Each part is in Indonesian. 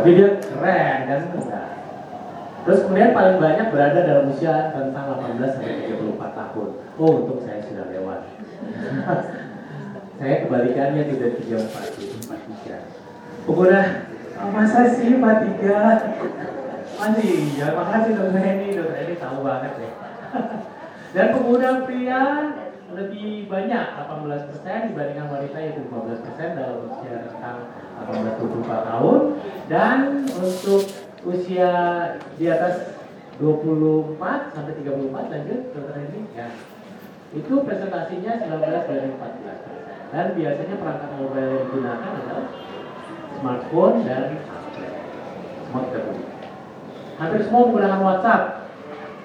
Tapi dia keren kan enggak. Terus kemudian paling banyak berada dalam usia tentang 18 sampai 34 tahun. Oh, untuk saya sudah lewat. saya kebalikannya tidak 34, jadi 43. Pengguna, masa sih 43? Masih iya, makasih dokter Henny, dokter Henny tahu banget deh. Dan pengguna pria lebih banyak 18% dibandingkan wanita yaitu 15% dalam usia rentang 18 24 tahun. Dan untuk usia di atas 24 sampai 34 lanjut dokter ini ya. Itu presentasinya 19 dari 14 dan biasanya perangkat mobile yang digunakan adalah smartphone dan punya hampir semua menggunakan WhatsApp.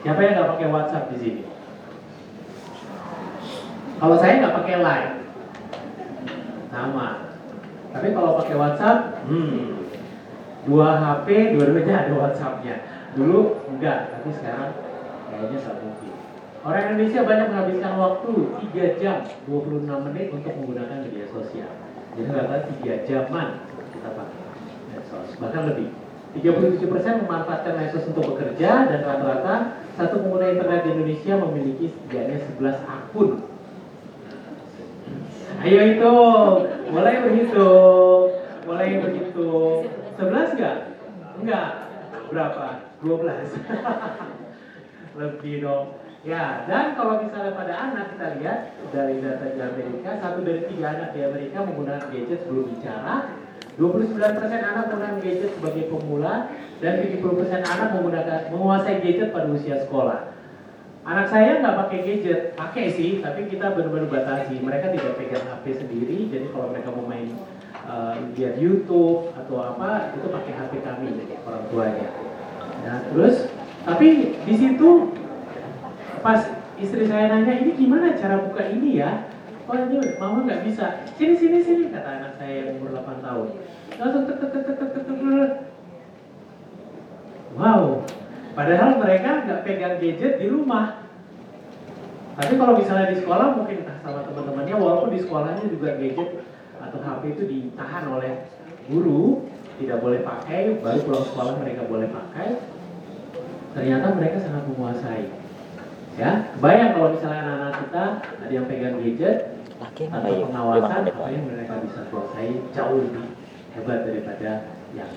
Siapa yang nggak pakai WhatsApp di sini? Kalau saya nggak pakai line, sama. Tapi kalau pakai WhatsApp, hmm, dua HP, dua-duanya ada WhatsAppnya. Dulu enggak, tapi sekarang kayaknya nggak mungkin. Orang Indonesia banyak menghabiskan waktu 3 jam 26 menit untuk menggunakan media sosial. Jadi rata 3 jaman kita pakai medsos, bahkan lebih. 37% memanfaatkan medsos untuk bekerja dan rata-rata satu pengguna internet di Indonesia memiliki setidaknya 11 akun Ayo itu, mulai berhitung, mulai berhitung. Sebelas enggak? Enggak. Berapa? Dua belas. Lebih dong. Ya, dan kalau misalnya pada anak kita lihat dari data di Amerika, satu dari tiga anak di Amerika menggunakan gadget sebelum bicara, 29% anak menggunakan gadget sebagai pemula, dan 70% anak menggunakan menguasai gadget pada usia sekolah. Anak saya nggak pakai gadget, pakai sih, tapi kita benar-benar batasi. Mereka tidak pegang HP sendiri, jadi kalau mereka mau main uh, lihat YouTube atau apa, itu pakai HP kami, orang tuanya. Nah, terus, tapi di situ pas istri saya nanya, ini gimana cara buka ini ya? Oh ini mama nggak bisa. Sini sini sini kata anak saya yang umur 8 tahun. Langsung tek tek tek tek tek. Wow, Padahal mereka nggak pegang gadget di rumah. Tapi kalau misalnya di sekolah mungkin sama teman-temannya, walaupun di sekolahnya juga gadget atau HP itu ditahan oleh guru, tidak boleh pakai, baru pulang sekolah mereka boleh pakai. Ternyata mereka sangat menguasai. Ya, bayang kalau misalnya anak-anak kita ada yang pegang gadget atau pengawasan, apa yang mereka bisa kuasai jauh lebih hebat daripada yang.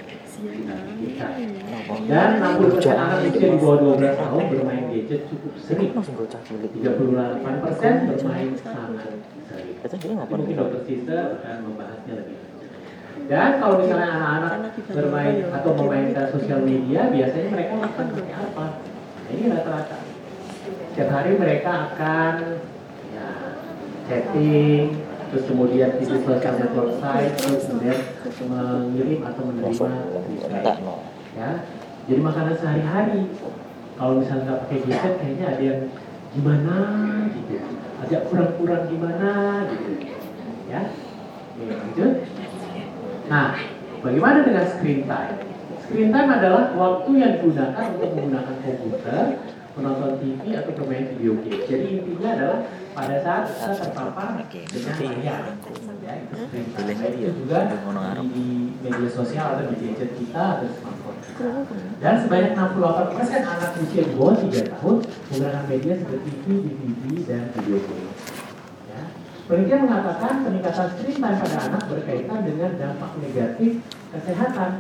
Dan 60 persen anak usia di bawah 12 tahun bermain gadget cukup sering. 38 persen bermain sangat sering. Mungkin dokter Sister akan membahasnya lebih dan kalau misalnya anak-anak bermain atau memainkan sosial media, biasanya mereka akan pakai apa? Nah, ini rata-rata. Setiap hari mereka akan ya, chatting, terus kemudian di social network site terus kemudian mengirim atau menerima ya jadi makanan sehari-hari. Kalau misalnya nggak pakai gadget kayaknya ada yang gimana gitu. Ada kurang-kurang gimana gitu. Ya lanjut. Nah bagaimana dengan screen time? Screen time adalah waktu yang digunakan untuk menggunakan komputer menonton TV atau bermain video game. Jadi intinya adalah pada saat kita terpapar dengan layar ya itu juga di media sosial atau di gadget kita atau smartphone dan sebanyak 68 persen anak usia di bawah 3 tahun menggunakan media seperti TV, DVD, dan video game. Ya. Penelitian mengatakan peningkatan screen time pada anak berkaitan dengan dampak negatif kesehatan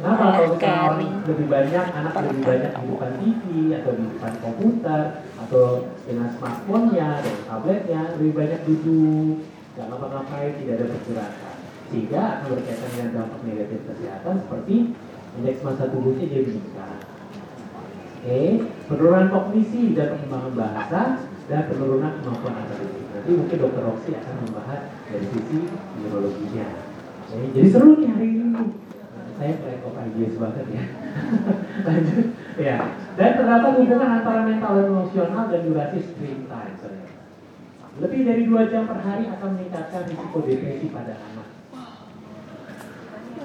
Kenapa kalau misalnya lebih banyak anak lebih banyak di depan TV atau di depan komputer atau dengan smartphone-nya dan tabletnya lebih banyak duduk, nggak ngapa-ngapain, tidak ada pergerakan, sehingga akan berkaitan dengan dampak negatif kesehatan seperti indeks masa tubuhnya jadi meningkat. Oke, penurunan kognisi dan perkembangan bahasa dan penurunan kemampuan analitik. Nanti mungkin dokter Roxy akan membahas dari sisi neurologinya. Jadi seru nih hari ini saya kayak kok IGS banget ya. Lanjut. Ya. Dan terdapat hubungan antara mental dan emosional dan durasi screen time. Lebih dari dua jam per hari akan meningkatkan risiko depresi pada anak.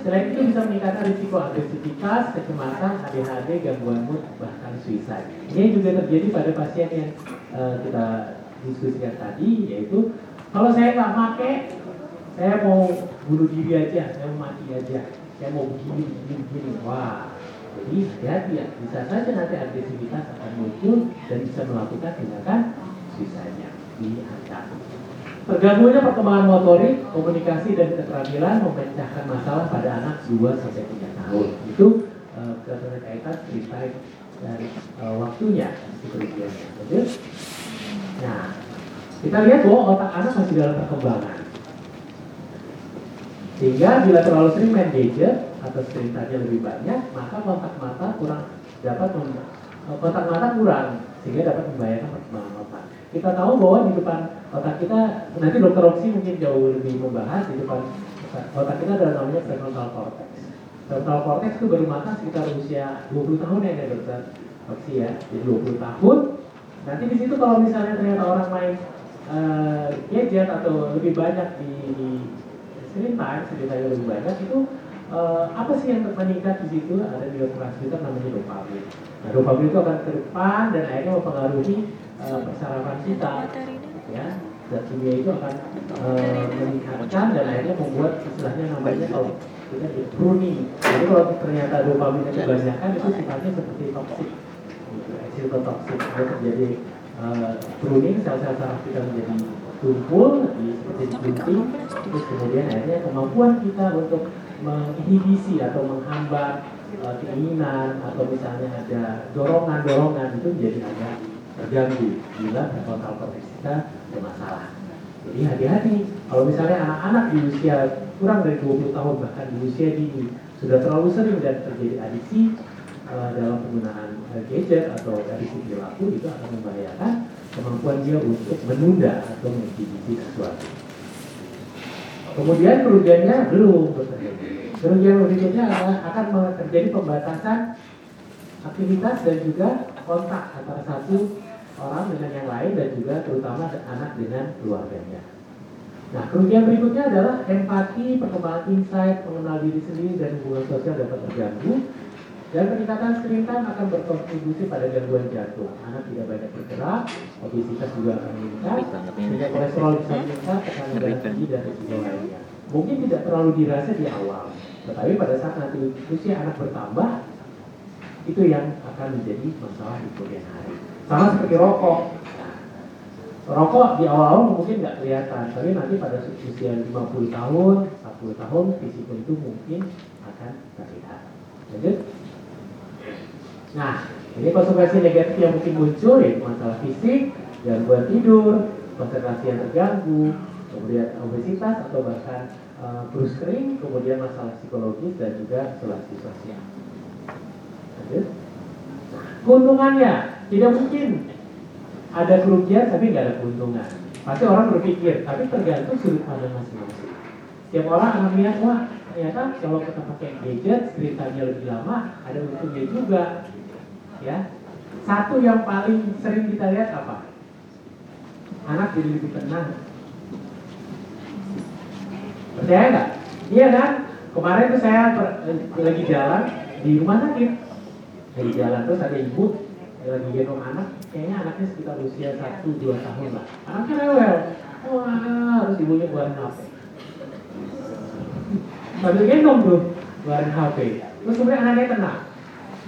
Selain itu bisa meningkatkan risiko agresivitas, kecemasan, ADHD, gangguan mood, bahkan suicide. Ini juga terjadi pada pasien yang uh, kita diskusikan tadi, yaitu kalau saya nggak pakai, saya mau bunuh diri aja, saya mau mati aja, saya mau begini, begini, begini. Wah, jadi hati-hati ya, bisa saja nanti agresivitas akan muncul dan bisa melakukan tindakan sisanya di atas. Terganggunya perkembangan motorik, komunikasi dan keterampilan memecahkan masalah pada anak 2 sampai 3 tahun. Itu uh, berkaitan cerita dari uh, waktunya si kerugiannya. Nah, kita lihat bahwa otak anak masih dalam perkembangan. Sehingga bila terlalu sering main gadget atau screen time lebih banyak, maka kontak mata kurang dapat kontak mata kurang sehingga dapat membahayakan perkembangan otak. Kita tahu bahwa di depan otak kita nanti dokter Roxy mungkin jauh lebih membahas di depan otak kita ada namanya prefrontal cortex. Prefrontal cortex itu baru matang sekitar usia 20 tahun ya, ya dokter Roxy ya, jadi 20 tahun. Nanti di situ kalau misalnya ternyata orang main uh, gadget atau lebih banyak di, di screen time, ceritanya lebih banyak itu uh, apa sih yang meningkat di situ? Ada neurotransmitter namanya dopamin. Nah, dopamin itu akan ke dan akhirnya mempengaruhi uh, persarafan kita. Ya, zat kimia itu akan uh, meningkatkan dan akhirnya membuat istilahnya namanya kalau kita di pruning. Jadi kalau ternyata dopamin itu kebanyakan itu sifatnya seperti toksik, gitu, toksik. Kalau terjadi uh, pruning, sel-sel saraf kita menjadi tumpul, seperti digunting, terus kemudian akhirnya kemampuan kita untuk menginhibisi atau menghambat uh, keinginan atau misalnya ada dorongan-dorongan itu menjadi agak terganggu bila frontal cortex kita bermasalah. Jadi hati-hati kalau misalnya anak-anak di usia kurang dari 20 tahun bahkan di usia dini sudah terlalu sering dan terjadi adiksi uh, dalam penggunaan gadget atau adiksi perilaku itu akan membahayakan kemampuan dia untuk menunda atau menginhibisi sesuatu. Kemudian kerugiannya belum Kerugian berikutnya adalah akan terjadi pembatasan aktivitas dan juga kontak antara satu orang dengan yang lain dan juga terutama anak dengan keluarganya. Nah, kerugian berikutnya adalah empati, perkembangan insight, mengenal diri sendiri dan hubungan sosial dapat terganggu dan peningkatan screen time akan berkontribusi pada gangguan jantung. Anak tidak banyak bergerak, obesitas juga akan meningkat, sehingga kolesterol bisa meningkat, tekanan darah tinggi dan risiko lainnya. Mungkin tidak terlalu dirasa di awal, tetapi pada saat nanti usia anak bertambah, itu yang akan menjadi masalah di kemudian hari. Sama seperti rokok. Nah, rokok di awal-awal mungkin nggak kelihatan, tapi nanti pada usia 50 tahun, 40 tahun, risiko itu mungkin akan terlihat. Lanjut. Nah, ini konsekuensi negatif yang mungkin muncul ya masalah fisik, gangguan tidur, konsentrasi yang terganggu, kemudian obesitas atau bahkan uh, kering, kemudian masalah psikologis dan juga isolasi sosial. Keuntungannya tidak mungkin ada kerugian tapi nggak ada keuntungan. Pasti orang berpikir, tapi tergantung sudut pandang masing-masing. Setiap orang akan melihat, wah ternyata kalau kita pakai gadget, ceritanya lebih lama, ada untungnya juga ya. Satu yang paling sering kita lihat apa? Anak jadi lebih tenang. Percaya nggak? Iya kan? Kemarin tuh saya per, lagi jalan di rumah sakit. Lagi jalan terus ada ibu lagi gendong anak. Kayaknya anaknya sekitar usia satu dua tahun lah. Anaknya rewel. Wah harus ibunya keluarin HP sambil gendong tuh keluarin HP terus kemudian anaknya tenang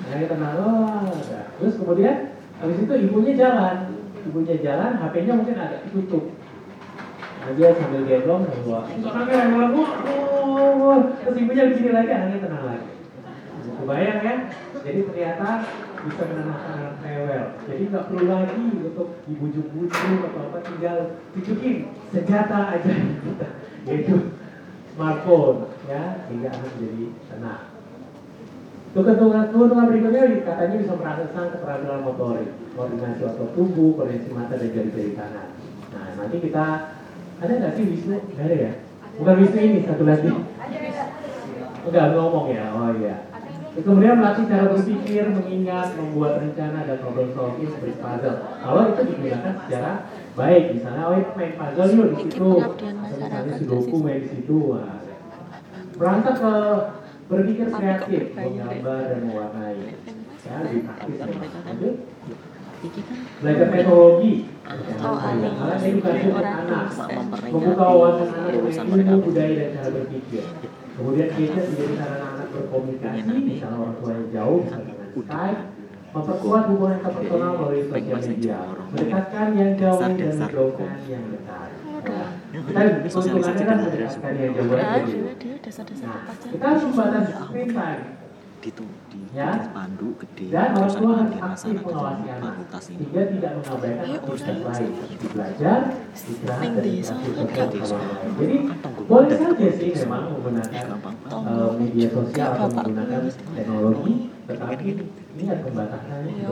Nah, tenang, oh, terus kemudian habis itu ibunya jalan, ibunya jalan, HP-nya mungkin agak ditutup. Nah, dia sambil gendong, yang oh, terus ibunya di sini lagi, anaknya tenang lagi. Kebayang ya? Jadi ternyata bisa menenangkan rewel. Jadi nggak perlu lagi untuk dibujuk-bujuk atau apa, tinggal tunjukin senjata aja kita, yaitu smartphone, ya, sehingga anak jadi tenang. Keuntungan, keuntungan berikutnya katanya bisa merangsang keterampilan motorik, koordinasi otot tubuh, koordinasi mata dan jari-jari tangan. Nah, nanti kita ada nggak sih Wisnu? Nggak ada ya? Bukan Wisnu ini, satu lagi. Enggak ngomong ya, oh iya. Kemudian melatih cara berpikir, mengingat, membuat rencana dan problem solving seperti puzzle. Kalau itu digunakan secara baik, misalnya oh itu main puzzle yuk di situ, misalnya sudoku main di situ. Berangkat ke berpikir kreatif, menggambar dan mewarnai. Ya, lebih praktis. belajar teknologi. Ada. edukasi untuk anak. membuka wawasan anak dengan ilmu budaya dan cara berpikir. Kemudian gadget menjadi sarana anak berkomunikasi misalnya orang tua yang jauh Skype memperkuat hubungan interpersonal melalui sosial media. Mendekatkan yang jauh dan menjauhkan yang dekat Nah, kita keuntungannya kan jauh Nah, aja aja. kita harus membatasi screen time. Itu di Ya. pandu gede. Dan orang tua ada harus aktif mengawasi yang anak sehingga tidak mengabaikan Ayo, aktivitas lain. Seperti belajar, istirahat, dan desa, interaksi kan kan. Jadi Kan boleh saja dari sih memang menggunakan eh, media sosial atau menggunakan teknologi, tetapi ini ada pembatasannya. Ya.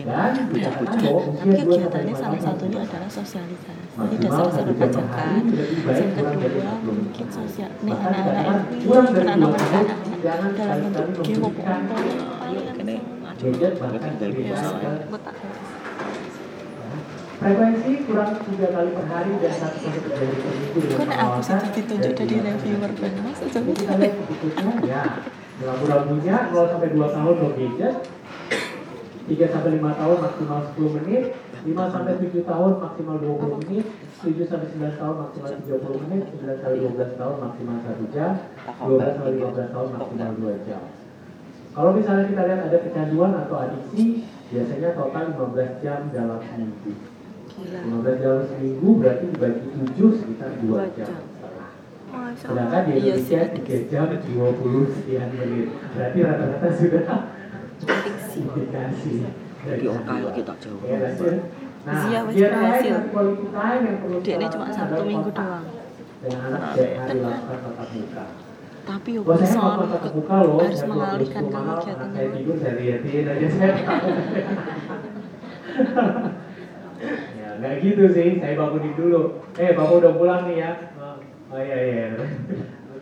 Dan dikatakan bahwa usia Tapi 2 sampai kegiatannya 5 salah satunya adalah sosialisasi. Maksimal Dasar-dasar satu jam per bajakan. hari lebih baik Yang kurang dari kedua 40 menit. mungkin sosial. Nih Bahkan anak-anak dikatakan ini kurang dari anak dua anak tahun anak jangan dalam bentuk game ke Betak. Frekuensi kurang tiga kali per hari dan satu hari per dengan Kok nek aku sih ditunjuk dari reviewer lanjut. ben Mas aja Jadi kita lihat berikutnya ya rambu-rambunya 0 sampai 2 tahun no gadget 3 sampai 5 tahun maksimal 10 menit. 5 sampai 7 tahun maksimal 20 menit. 7 sampai 9 tahun maksimal 30 menit. 9 sampai 12 tahun maksimal 1 jam. 12 sampai 15 tahun maksimal 2 jam. Kalau misalnya kita lihat ada kecanduan atau adiksi biasanya total 15 jam dalam seminggu Gila. 15 dalam seminggu berarti dibagi 7 sekitar 2 Dua jam jam. Sedangkan di. Iya Indonesia 3 jam 20 sekian menit. Berarti rata-rata sudah indikasi. di OKL kita jauh Ya. Nah, Iya, kegiatan lain berhasil. Dia ini cuma satu minggu doang. Muka. Tapi yo saya bisa harus mengalihkan ke keluar rumah, kegiatan anak saya yang tidur, saya liatin aja saya tahu. ya, nggak gitu sih. Saya bangunin dulu. Eh, bapak udah pulang nih ya. Oh, oh iya iya.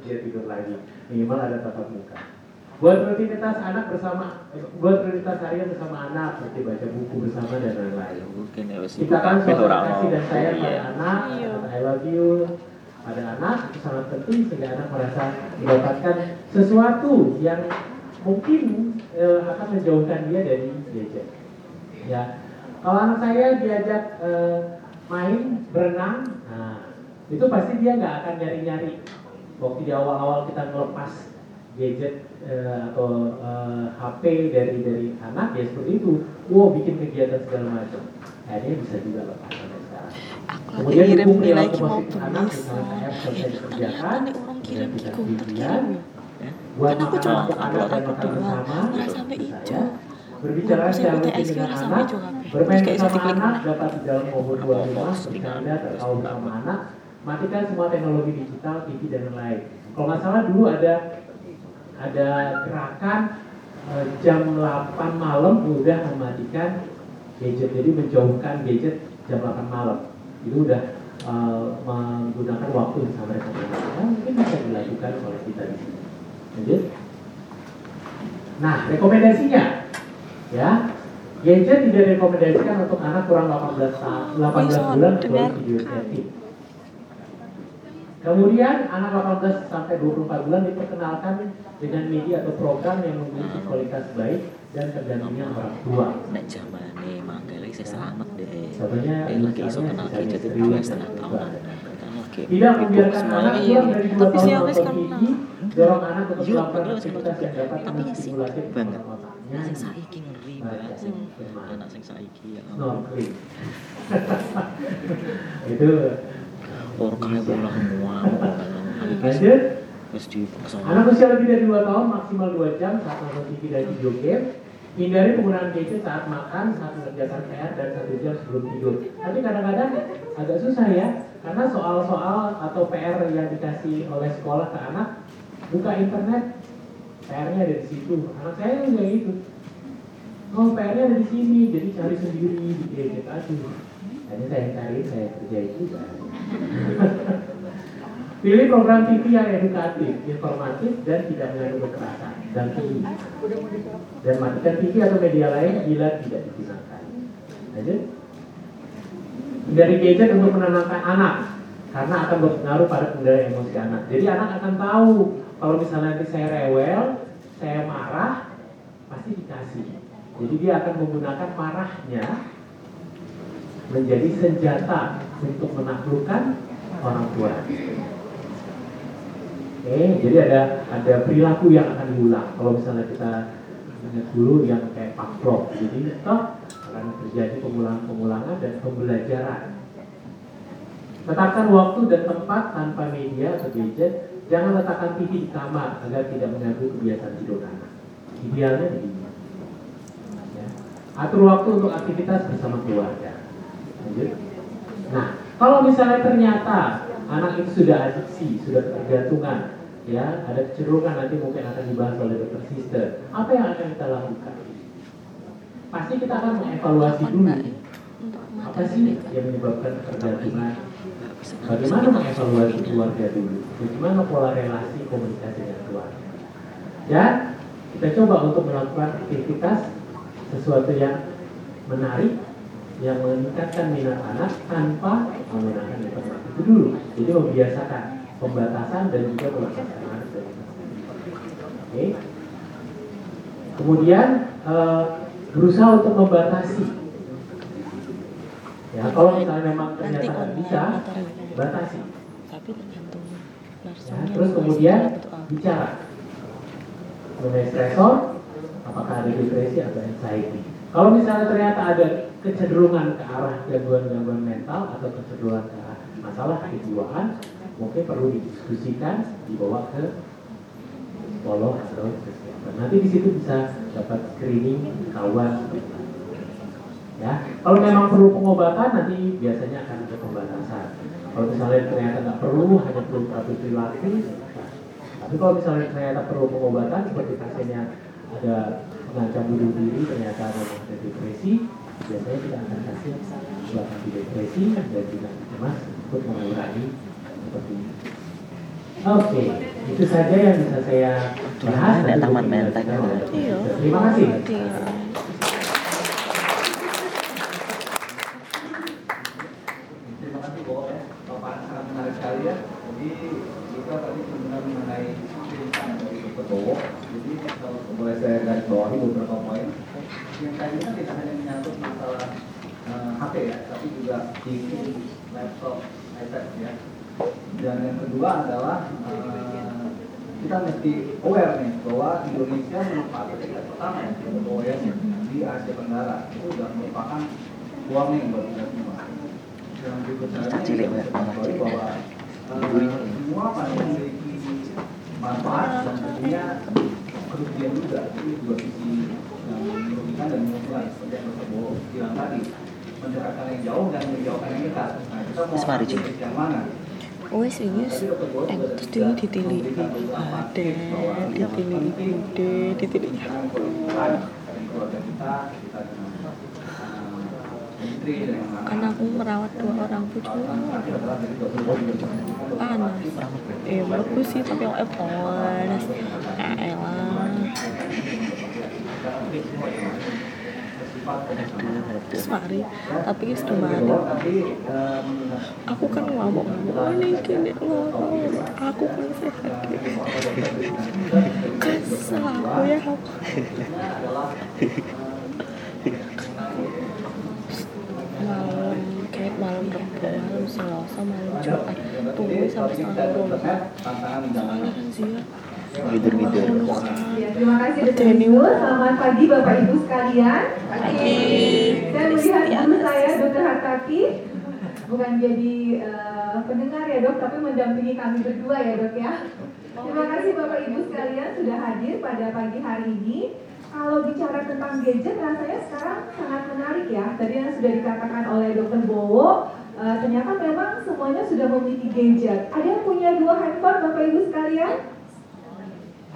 Dia tidur lagi. Minimal ada tatap muka. Buat rutinitas anak bersama, buat rutinitas harian bersama anak, seperti baca buku bersama dan lain-lain. mungkin ya Kita kan ora kasih dan sayang pada Iya. anak, Iya. kata I love you pada anak itu sangat penting sehingga anak merasa mendapatkan sesuatu yang mungkin eh, akan menjauhkan dia dari gadget. Ya, kalau anak saya diajak eh, main berenang, nah itu pasti dia nggak akan nyari-nyari. Waktu di awal-awal kita ngelepas gadget eh, atau eh, HP dari dari anak ya seperti itu. Wow, bikin kegiatan segala macam. Akhirnya bisa juga lepas sampai sekarang. Aku Kemudian ki mau positif anak, misalnya selesai dikerjakan, nih orang kirim ki tidak kuntet kemudian, kirim. Ya. buat Kan aku cuma upload dan upload doang. bersama, Malah sampai saya. hijau. Berbicara Belum secara rutin dengan anak, bermain bersama anak dapat di dalam maupun luar rumah, bercanda, tertawa bersama anak, matikan semua teknologi digital, TV dan lain-lain. Kalau nggak salah dulu ada ada gerakan eh, jam 8 malam udah mematikan gadget, jadi menjauhkan gadget jam 8 malam. Itu udah eh, menggunakan waktu bersama dengan anak. Nah, mungkin bisa dilakukan oleh kita di sini. Lanjut. Nah, rekomendasinya ya gadget tidak direkomendasikan untuk anak kurang 18 tahun 18 bulan kecuali video chatting. Kemudian anak 18 sampai 24 bulan diperkenalkan dengan media atau program yang memiliki kualitas baik dan pendampingan orang tua. nek zamane mangke lagi saya selamat deh Contohnya, Eh, lagi iso misalnya kenal itu serius dua setengah tahunan lagi Tidak membiarkan semuanya. anak Iya, dari 2 Tapi tahun sekarang TV, dorong anak untuk Iya, melakukan aktivitas yang dapat Tapi ya menstimulasi Banget. otaknya. sing saiki ngeri banget sing Hmm. anak sing saiki ya. Itu orang kaya pulang muam lanjut. di Anak usia lebih dari 2 tahun maksimal 2 jam saat nonton TV dan video game. Hindari penggunaan gadget saat makan, saat mengerjakan PR, dan satu jam sebelum tidur. Tapi kadang-kadang agak susah ya, karena soal-soal atau PR yang dikasih oleh sekolah ke anak, buka internet, PR-nya ada di situ. Anak saya juga gitu. Oh, PR-nya ada di sini, jadi cari sendiri di gadget. Aduh, hanya saya cari, saya kerjain juga. Pilih program TV yang edukatif, informatif, dan tidak mengandung kekerasan. Dan pilih. Dan matikan TV atau media lain bila tidak digunakan. Lanjut. Dari gadget untuk menenangkan anak, karena akan berpengaruh pada pengendalian emosi anak. Jadi anak akan tahu kalau misalnya nanti saya rewel, saya marah, pasti dikasih. Jadi dia akan menggunakan marahnya menjadi senjata untuk menaklukkan orang tua. Oke, jadi ada ada perilaku yang akan diulang. Kalau misalnya kita ingat dulu yang kayak Pavlov, jadi toh akan terjadi pengulangan-pengulangan dan pembelajaran. Tetapkan waktu dan tempat tanpa media atau gadget. Jangan letakkan TV di kamar agar tidak mengganggu kebiasaan tidur anak. Idealnya begini. Ya. Atur waktu untuk aktivitas bersama keluarga. Lanjut. Nah, kalau misalnya ternyata anak itu sudah adiksi, sudah ketergantungan, ya ada kecenderungan nanti mungkin akan dibahas oleh dokter sister. Apa yang akan kita lakukan? Pasti kita akan mengevaluasi dulu apa sih yang menyebabkan ketergantungan. Bagaimana mengevaluasi keluarga dulu? Bagaimana pola relasi komunikasi dengan keluarga? Dan kita coba untuk melakukan aktivitas sesuatu yang menarik yang meningkatkan minat anak tanpa menggunakan internet itu dulu. Jadi membiasakan pembatasan dan juga pembatasan anak dari Oke. Kemudian eh, berusaha untuk membatasi. Ya, kalau misalnya memang ternyata bisa, atau batasi. tapi tergantung Ya, terus kemudian bicara mengenai stresor, apakah ada depresi atau anxiety. Kalau misalnya ternyata ada kecenderungan ke arah gangguan-gangguan mental atau kecenderungan ke arah masalah kejiwaan, mungkin perlu didiskusikan, dibawa ke psikolog atau psikiater. Nanti di situ bisa dapat screening ketahuan. Ya, kalau memang perlu pengobatan nanti biasanya akan ada pembatasan. Kalau misalnya ternyata nggak perlu, hanya perlu terapi perilaku, silahkan. Tapi kalau misalnya ternyata perlu pengobatan seperti pasiennya ada mengancam bunuh diri, ternyata ada ada depresi, biasanya kita akan kasih obat anti depresi dan juga cemas untuk mengurangi seperti ini. Oke, itu saja yang bisa saya bahas. Taman menteng Iya. Terima kasih. Iya. Terima kasih Bo ya, Bapak sangat menarik sekali ya. Jadi kita tadi sebenarnya mengenai cerita dari Dokter Bowo. Jadi kalau boleh saya garis bawahi beberapa poin. Yang tadinya tidak hanya menyangkut masalah eh, HP ya, tapi juga TV, laptop, iPad ya. Dan yang kedua adalah eh, kita mesti aware nih bahwa Indonesia merupakan negara pertama ya, ya, di Asia Tenggara. Itu sudah merupakan warning buat kita semua yang berikutnya cilik. bahwa eh, semua pasti memiliki manfaat dan tentunya kerugian juga itu dua sisi Bowo bilang tadi mendekatkan yang jauh dan menjauhkan yang dekat kita mau Mas Mari, Cik. ambil yang mana Wes wis, eh dia ditilik. Ada, eh, kan aku merawat dua orang pucuk panas. Eh sih tapi yang eh panas. Ah elah terus mari tapi sudah mari aku kan ngomong oh ini gini ngomong aku kan sehat. Kan selaku ya. Aku malam kayak malam rebo malam selasa malam jumat. Tunggu sampai setengah dua. Zaman kan sih ya Gidur-gidur. Ya, terima kasih Dr. Ibu. Selamat pagi Bapak Ibu sekalian. Pagi. Saya melihat guru saya Dr. Hartati bukan jadi eh, pendengar ya dok, tapi mendampingi kami berdua ya dok ya. Terima kasih Bapak Ibu sekalian sudah hadir pada pagi hari ini. Kalau bicara tentang gadget, rasanya sekarang sangat menarik ya. Tadi yang sudah dikatakan oleh Dr. Bowo, eh, ternyata memang semuanya sudah memiliki gadget. Ada yang punya dua handphone Bapak Ibu sekalian?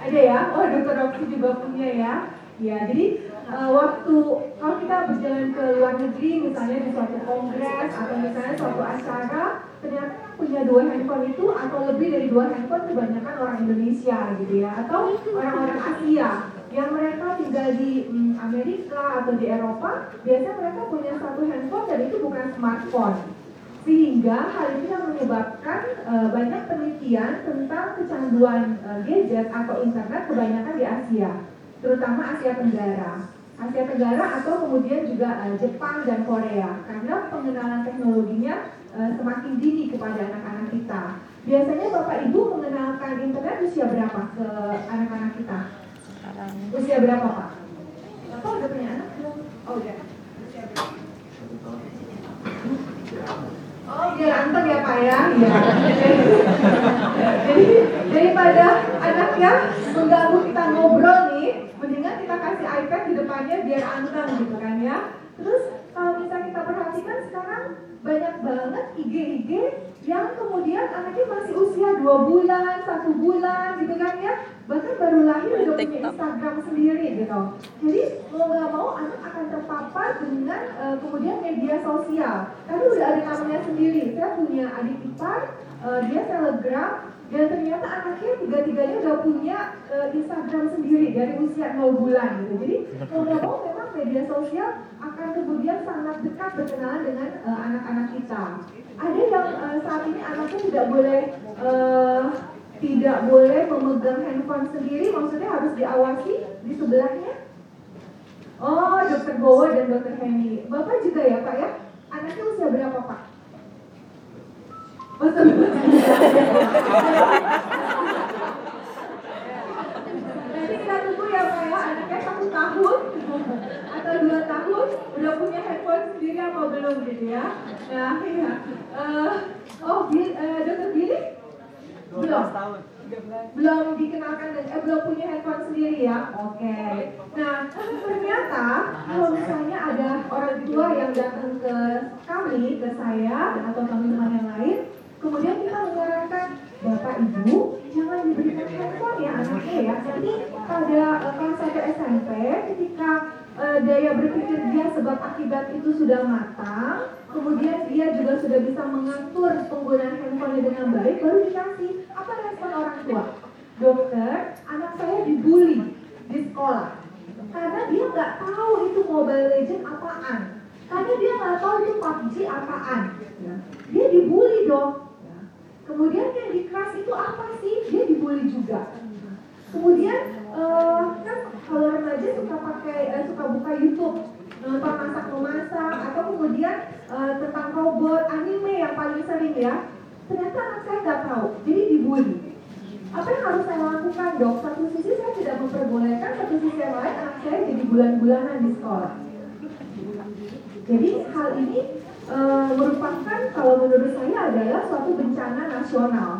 Ada ya? Oh, dokter Rocky juga punya ya. Ya, jadi eh, waktu kalau kita berjalan ke luar negeri, misalnya di suatu kongres atau misalnya suatu acara, ternyata punya dua handphone itu atau lebih dari dua handphone kebanyakan orang Indonesia gitu ya, atau orang-orang Asia yang mereka tinggal di mm, Amerika atau di Eropa, biasanya mereka punya satu handphone dan itu bukan smartphone sehingga hal ini yang menyebabkan eh, banyak penelitian tentang kecanduan eh, gadget atau internet kebanyakan di Asia, terutama Asia Tenggara. Asia Tenggara atau kemudian juga uh, Jepang dan Korea karena pengenalan teknologinya uh, semakin dini kepada anak-anak kita. Biasanya Bapak Ibu mengenalkan internet usia berapa ke anak-anak kita? Usia berapa Pak? Bapak udah punya anak belum? Oh udah. Usia berapa? Oh iya anteng ya Pak ya. Iya. Jadi daripada anaknya mengganggu kita ngobrol nih, mendingan kita kasih iPad di depannya biar anteng gitu kan ya. Terus kalau misalnya kita perhatikan sekarang banyak banget IG-IG yang kemudian anaknya masih usia dua bulan, satu bulan gitu kan ya. Bahkan baru lahir udah punya. Instagram sendiri gitu. Jadi mau nggak mau anak akan terpapar dengan eh, kemudian media sosial. Karena udah ada namanya sendiri. Saya punya adik ipar, eh, dia selebgram, dan ternyata anaknya tiga-tiganya udah punya eh, Instagram sendiri dari usia 0 bulan gitu. Jadi mau nggak mau media sosial akan kemudian sangat dekat berkenalan dengan eh, anak-anak kita. Ada yang eh, saat ini anaknya tidak boleh eh, tidak boleh memegang handphone sendiri, maksudnya harus diawasi di sebelahnya. Oh, dokter Bowo dan dokter Henny. Bapak juga ya Pak ya? Anaknya usia berapa Pak? Oh, sebelas. Nanti kita tunggu ya Pak ya, anaknya satu tahun atau dua tahun udah punya handphone sendiri apa belum gitu ya? Nah, iya. Eh, oh, Bill, eh, dokter Billy? Belum. Belum dikenalkan dan eh, belum punya handphone sendiri ya? Oke. Nah, ternyata kalau misalnya ada orang tua yang datang ke kami, ke saya atau teman-teman yang lain, kemudian kita menyarankan Bapak Ibu jangan diberikan handphone ya anaknya ya. Nanti pada eh, kelas 1 SMP ketika eh, daya berpikir dia sebab akibat itu sudah matang, kemudian dia juga sudah bisa mengatur penggunaan handphone dengan baik, baru dikasih. Apa respon orang tua? Dokter, anak saya dibully di sekolah karena dia nggak tahu itu Mobile Legend apaan, karena dia nggak tahu itu PUBG apaan. Dia dibully dong. Kemudian yang di kelas itu apa sih? Dia dibully juga. Kemudian eh, kan kalau remaja suka pakai eh, suka buka YouTube nonton masak memasak atau kemudian eh, tentang robot anime yang paling sering ya. Ternyata anak saya nggak tahu, jadi dibully. Apa yang harus saya lakukan dok? Satu sisi saya tidak memperbolehkan, satu sisi yang lain anak saya jadi bulan-bulanan di sekolah. Jadi hal ini e, merupakan kalau menurut saya adalah suatu bencana nasional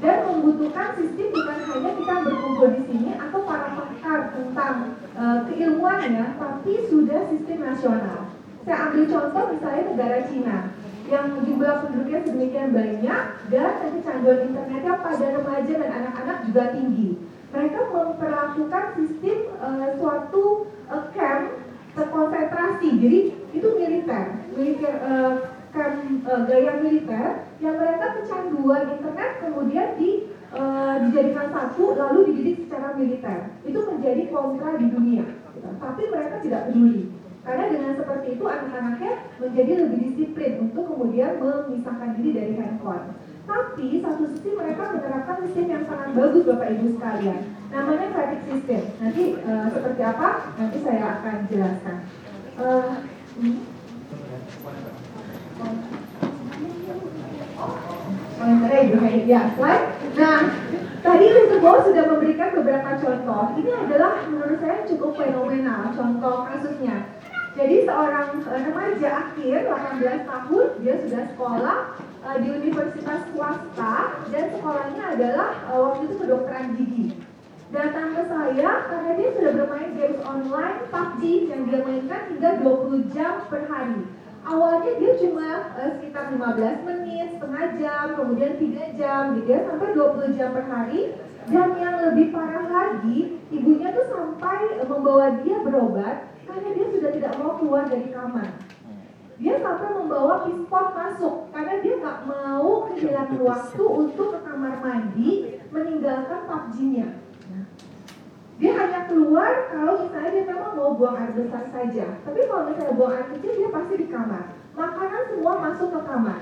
dan membutuhkan sistem bukan hanya kita berkumpul di sini atau para pakar tentang e, keilmuan ya, tapi sudah sistem nasional. Saya ambil contoh misalnya negara Cina yang jumlah penduduknya sedemikian banyak dan kecanduan internetnya pada remaja dan anak-anak juga tinggi. Mereka memperlakukan sistem e, suatu e, camp terkonsentrasi. Jadi itu militer, militer eh, camp eh, gaya militer yang mereka kecanduan internet kemudian di eh, dijadikan satu lalu dididik secara militer. Itu menjadi kontra di dunia. gitu. Tapi mereka tidak peduli. Karena dengan seperti itu anak-anaknya menjadi lebih disiplin untuk kemudian memisahkan diri dari handphone. Tapi satu sisi mereka menerapkan sistem yang sangat bagus Bapak Ibu sekalian. Namanya credit system. Nanti eh, seperti apa? Nanti saya akan jelaskan. Hmm. Nah, tadi Mr. Bow sudah memberikan beberapa contoh. Ini adalah menurut saya cukup fenomenal contoh kasusnya. Jadi seorang eh, remaja akhir 18 tahun, dia sudah sekolah eh, di universitas swasta dan sekolahnya adalah eh, waktu itu kedokteran gigi. Datang ke saya karena dia sudah bermain games online PUBG yang dia mainkan hingga 20 jam per hari. Awalnya dia cuma eh, sekitar 15 menit, setengah jam, kemudian 3 jam gitu ya, sampai 20 jam per hari. Dan yang lebih parah lagi, ibunya tuh sampai membawa dia berobat karena dia sudah tidak mau keluar dari kamar. Dia sampai membawa pispot masuk karena dia nggak mau kehilangan waktu untuk ke kamar mandi meninggalkan PUBG-nya. Dia hanya keluar kalau misalnya dia memang mau buang air besar saja. Tapi kalau misalnya buang air kecil dia pasti di kamar. Makanan semua masuk ke kamar.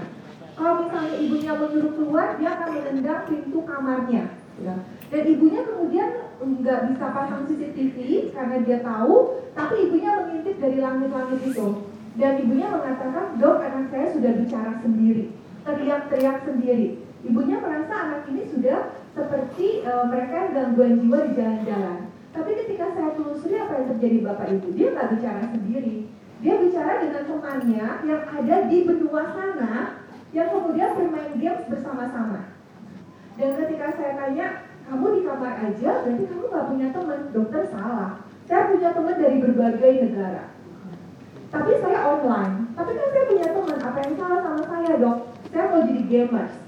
Kalau misalnya ibunya menyuruh keluar, dia akan menendang pintu kamarnya. Ya. Dan ibunya kemudian nggak bisa pasang CCTV karena dia tahu, tapi ibunya mengintip dari langit-langit itu. Dan ibunya mengatakan, dok anak saya sudah bicara sendiri, teriak-teriak sendiri. Ibunya merasa anak ini sudah seperti eh, mereka gangguan jiwa di jalan-jalan. Tapi ketika saya telusuri apa yang terjadi Bapak Ibu, dia nggak bicara sendiri. Dia bicara dengan temannya yang ada di benua sana, yang kemudian bermain games bersama-sama. Dan ketika saya tanya, kamu di kamar aja, berarti kamu nggak punya teman. Dokter salah. Saya punya teman dari berbagai negara. Tapi saya online. Tapi kan saya punya teman. Apa yang salah sama saya dok? Saya mau jadi gamers.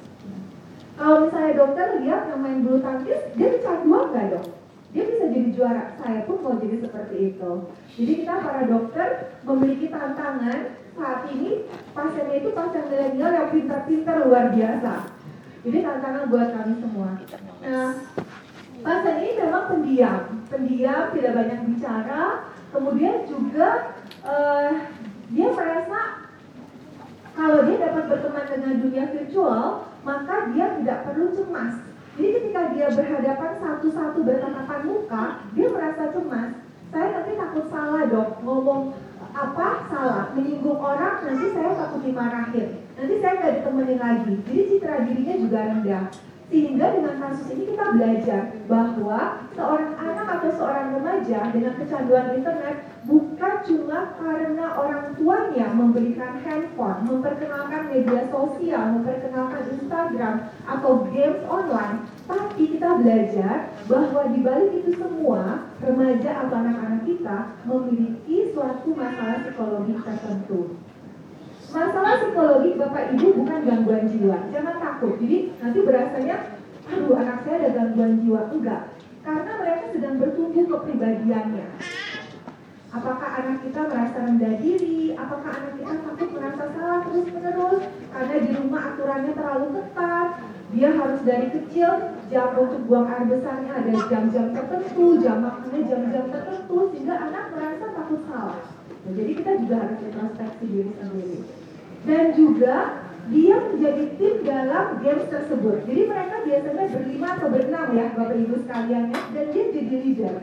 Kalau misalnya dokter lihat yang main bulu tangkis, dia kecanduan nggak dok? Dia bisa jadi juara. Saya pun mau jadi seperti itu. Jadi kita para dokter memiliki tantangan saat ini pasiennya itu pasien milenial yang pintar-pintar luar biasa. Jadi tantangan buat kami semua. Nah, pasien ini memang pendiam, pendiam, tidak banyak bicara. Kemudian juga eh, dia merasa kalau dia dapat berteman dengan dunia virtual, maka dia tidak perlu cemas. Jadi ketika dia berhadapan satu-satu bertatapan muka, dia merasa cemas. Saya nanti takut salah dok, ngomong apa salah, menyinggung orang, nanti saya takut dimarahin. Nanti saya nggak ditemenin lagi. Jadi citra dirinya juga rendah. Sehingga dengan kasus ini kita belajar bahwa seorang anak atau seorang remaja dengan kecanduan internet bukan cuma karena orang tuanya memberikan handphone, memperkenalkan media sosial, memperkenalkan Instagram atau games online, tapi kita belajar bahwa di balik itu semua remaja atau anak-anak kita memiliki suatu masalah psikologi tertentu. Masalah psikologi Bapak Ibu bukan gangguan jiwa. Jangan takut. Jadi nanti berasanya, aduh anak saya ada gangguan jiwa. Enggak. Karena mereka sedang bertumbuh kepribadiannya. Apakah anak kita merasa rendah diri? Apakah anak kita takut merasa salah terus menerus? Karena di rumah aturannya terlalu ketat. Dia harus dari kecil jam untuk buang air besarnya ada jam-jam tertentu, jam makannya jam-jam tertentu sehingga anak merasa takut salah. Nah, jadi kita juga harus introspeksi diri sendiri. Dan juga dia menjadi tim dalam games tersebut. Jadi mereka biasanya berlima atau berenam ya Bapak Ibu sekalian ya. Dan dia jadi leader.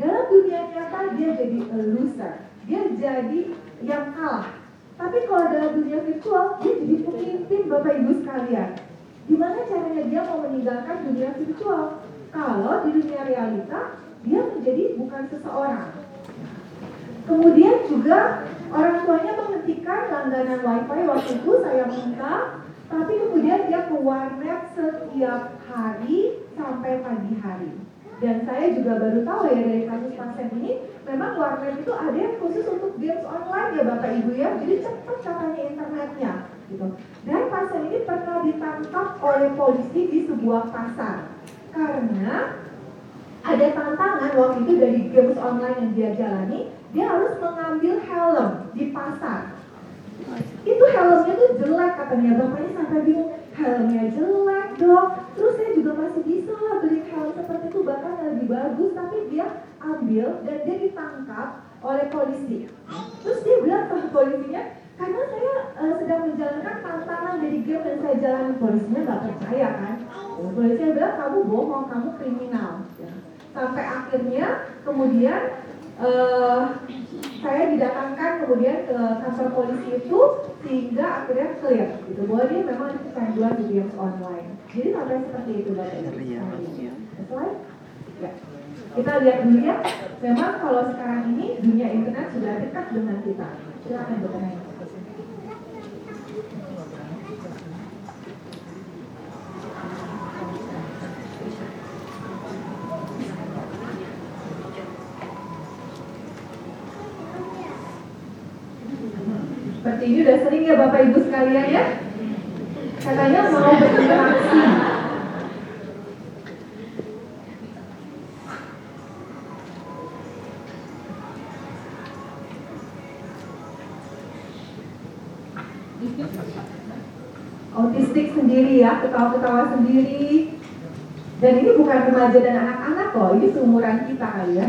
Dalam dunia nyata dia jadi loser. Dia jadi yang kalah. Tapi kalau dalam dunia virtual dia jadi pemimpin Bapak Ibu sekalian. Gimana caranya dia mau meninggalkan dunia virtual? Kalau di dunia realita dia menjadi bukan seseorang, Kemudian juga orang tuanya menghentikan langganan wifi waktu itu saya minta, tapi kemudian dia ke warnet setiap hari sampai pagi hari. Dan saya juga baru tahu ya dari kasus pasien ini, memang warnet itu ada yang khusus untuk games online ya Bapak Ibu ya, jadi cepat katanya internetnya. Gitu. Dan pasien ini pernah ditangkap oleh polisi di sebuah pasar karena ada tantangan waktu itu dari games online yang dia jalani, dia harus mengambil helm di pasar. Itu helmnya tuh jelek katanya, bapaknya sampai bingung, helmnya jelek dong. Terus saya juga masih bisa lah beli helm seperti itu, bahkan lebih bagus, tapi dia ambil dan dia ditangkap oleh polisi. Terus dia bilang sama polisinya, karena saya uh, sedang menjalankan tantangan dari game yang saya jalani polisinya nggak percaya kan. Polisinya bilang kamu bohong, kamu kriminal. Sampai akhirnya kemudian uh, saya didatangkan kemudian ke kantor polisi itu sehingga akhirnya clear gitu bahwa dia memang ada kecanduan di games online. Jadi sampai seperti itu bapak ibu. Slide. Ya. Kita lihat dulu ya. Memang kalau sekarang ini dunia internet sudah dekat dengan kita. Silakan bertanya. Seperti ini udah sering ya Bapak Ibu sekalian ya. Katanya mau berinteraksi. Autistik sendiri ya, ketawa-ketawa sendiri. Dan ini bukan remaja dan anak-anak kok, ini seumuran kita kali ya.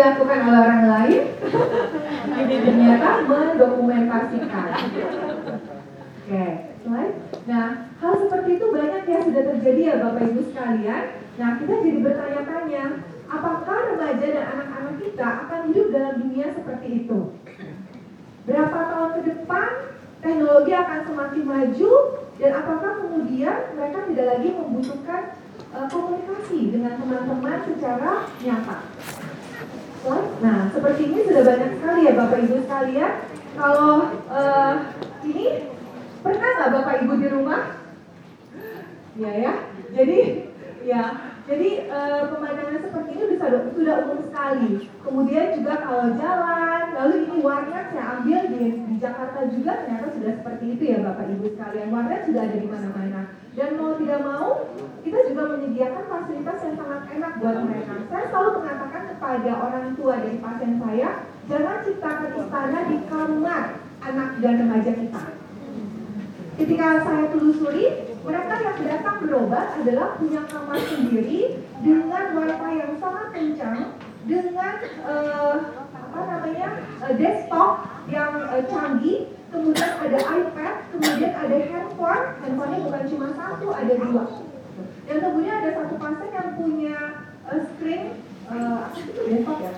Dilakukan oleh orang lain, ternyata mendokumentasikan. Oke, slide. Nah, hal seperti itu banyak ya sudah terjadi ya Bapak Ibu sekalian. Nah, kita jadi bertanya-tanya, apakah remaja dan anak-anak kita akan hidup dunia seperti itu? Berapa tahun ke depan teknologi akan semakin maju dan apakah kemudian mereka tidak lagi membutuhkan uh, komunikasi dengan teman-teman secara nyata? Nah, seperti ini sudah banyak sekali ya Bapak Ibu sekalian. Kalau uh, ini pernah nggak Bapak Ibu di rumah? Ya ya. Jadi ya jadi uh, pemandangan seperti ini bisa sudah umum sekali. Kemudian juga kalau jalan, lalu ini warnet saya ambil di, di Jakarta juga ternyata sudah seperti itu ya Bapak Ibu sekalian. Warnet sudah ada di mana-mana. Dan mau tidak mau, kita juga menyediakan fasilitas yang sangat enak buat mereka. Saya selalu mengatakan kepada orang tua dari pasien saya, jangan ciptakan istana di kamar anak dan remaja kita. Ketika saya telusuri, mereka yang datang berobat adalah punya kamar sendiri dengan wifi yang sangat kencang, dengan uh, apa namanya uh, desktop yang uh, canggih, kemudian ada iPad, kemudian ada handphone, handphonenya bukan cuma satu, ada dua. Dan kemudian ada satu pasien yang punya uh, screen, uh, desktop ya?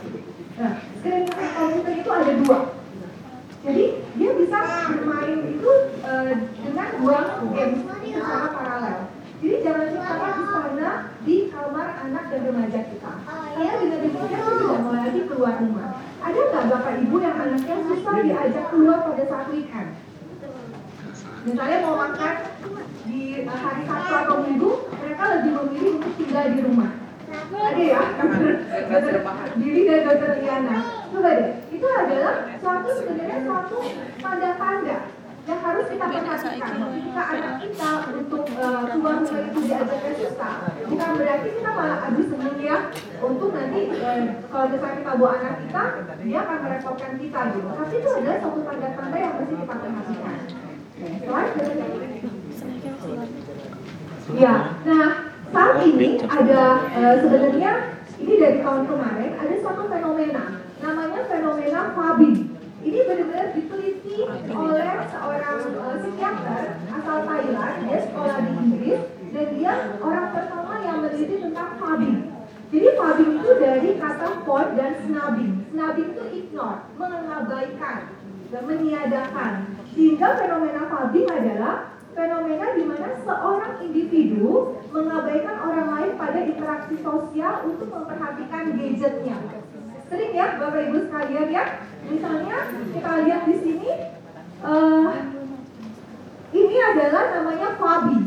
Nah, screen komputer itu ada dua. Jadi dia bisa bermain itu uh, dengan dua game secara paralel. Jadi jangan ciptakan istana di kamar anak dan remaja kita. Karena dengan demikian kita tidak mau lagi keluar rumah. Ada nggak bapak ibu yang anaknya susah diajak keluar pada saat weekend? Misalnya mau makan di hari Sabtu atau Minggu, mereka lebih memilih untuk tinggal di rumah. Ada ya, dokter Diri dan dokter Liana. Coba deh, itu adalah suatu sebenarnya suatu tanda-tanda yang harus kita perhatikan. ketika anak kita untuk uh, keluar rumah itu diajarkan susah bukan berarti kita malah seneng ya. Untuk nanti uh, kalau misalnya kita bawa anak kita dia akan merepotkan kita gitu. Tapi itu adalah suatu tanda-tanda yang mesti kita perhatikan. Ya nah saat ini ada uh, sebenarnya ini dari tahun kemarin ada satu fenomena ini benar-benar diteliti oleh seorang uh, psikiater asal Thailand, dia sekolah di Inggris, dan dia orang pertama yang meneliti tentang fabing. Jadi fabing itu dari kata for dan snubbing. Snubbing itu ignore, mengabaikan, dan meniadakan. Sehingga fenomena fabing adalah fenomena di mana seorang individu mengabaikan orang lain pada interaksi sosial untuk memperhatikan gadgetnya. Sering ya Bapak Ibu sekalian ya, Misalnya kita lihat di sini, uh, ini adalah namanya Fabi.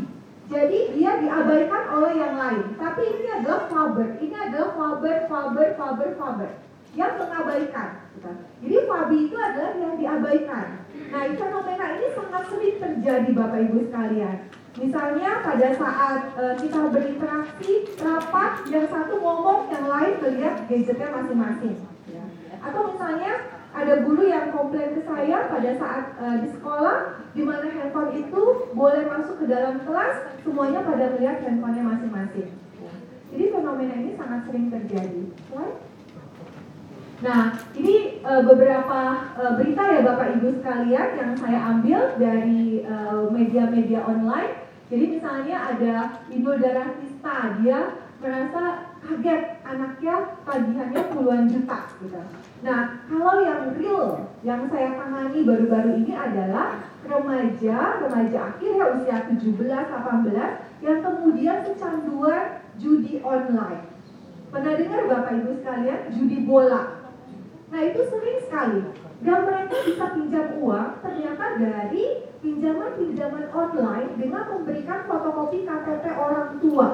Jadi dia diabaikan oleh yang lain. Tapi ini adalah Faber. Ini adalah Faber, Faber, Faber, Faber. Yang mengabaikan. Jadi Fabi itu adalah yang diabaikan. Nah, fenomena ini sangat sering terjadi Bapak Ibu sekalian. Misalnya pada saat uh, kita berinteraksi rapat, yang satu ngomong, yang lain melihat gadgetnya masing-masing. Atau misalnya ada guru yang komplain ke saya pada saat uh, di sekolah di mana handphone itu boleh masuk ke dalam kelas semuanya pada melihat handphonenya masing-masing. Jadi fenomena ini sangat sering terjadi. Nah, ini uh, beberapa uh, berita ya Bapak Ibu sekalian yang saya ambil dari media-media uh, online. Jadi misalnya ada Inul Daratista, dia merasa kaget anaknya tagihannya puluhan juta gitu. Nah, kalau yang real yang saya tangani baru-baru ini adalah remaja, remaja akhir ya usia 17, 18 yang kemudian kecanduan judi online. Pernah dengar Bapak Ibu sekalian judi bola? Nah, itu sering sekali. Dan mereka bisa pinjam uang ternyata dari pinjaman-pinjaman online dengan memberikan fotokopi KTP orang tua.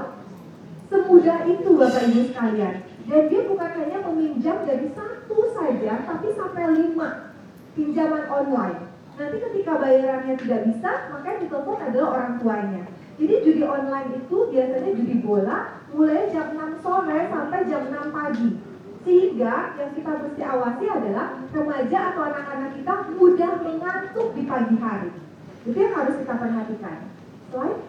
Semudah itu Bapak Ibu sekalian. Dan dia bukan hanya meminjam dari satu saja, tapi sampai lima pinjaman online. Nanti ketika bayarannya tidak bisa, maka yang ditelepon adalah orang tuanya. Jadi judi online itu biasanya judi bola mulai jam 6 sore sampai jam 6 pagi. Sehingga yang kita mesti awasi adalah remaja atau anak-anak kita mudah mengantuk di pagi hari. Itu yang harus kita perhatikan. Slide.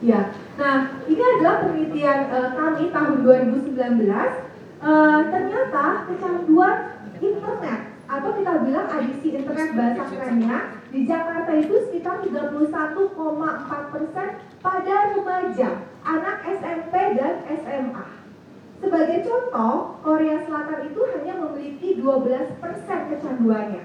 Ya, nah ini adalah penelitian uh, kami tahun 2019. eh, ternyata kecanduan internet atau kita bilang adiksi internet bahasa kerennya di Jakarta itu sekitar 31,4 persen pada remaja, anak SMP dan SMA. Sebagai contoh, Korea Selatan itu hanya memiliki 12 persen kecanduannya.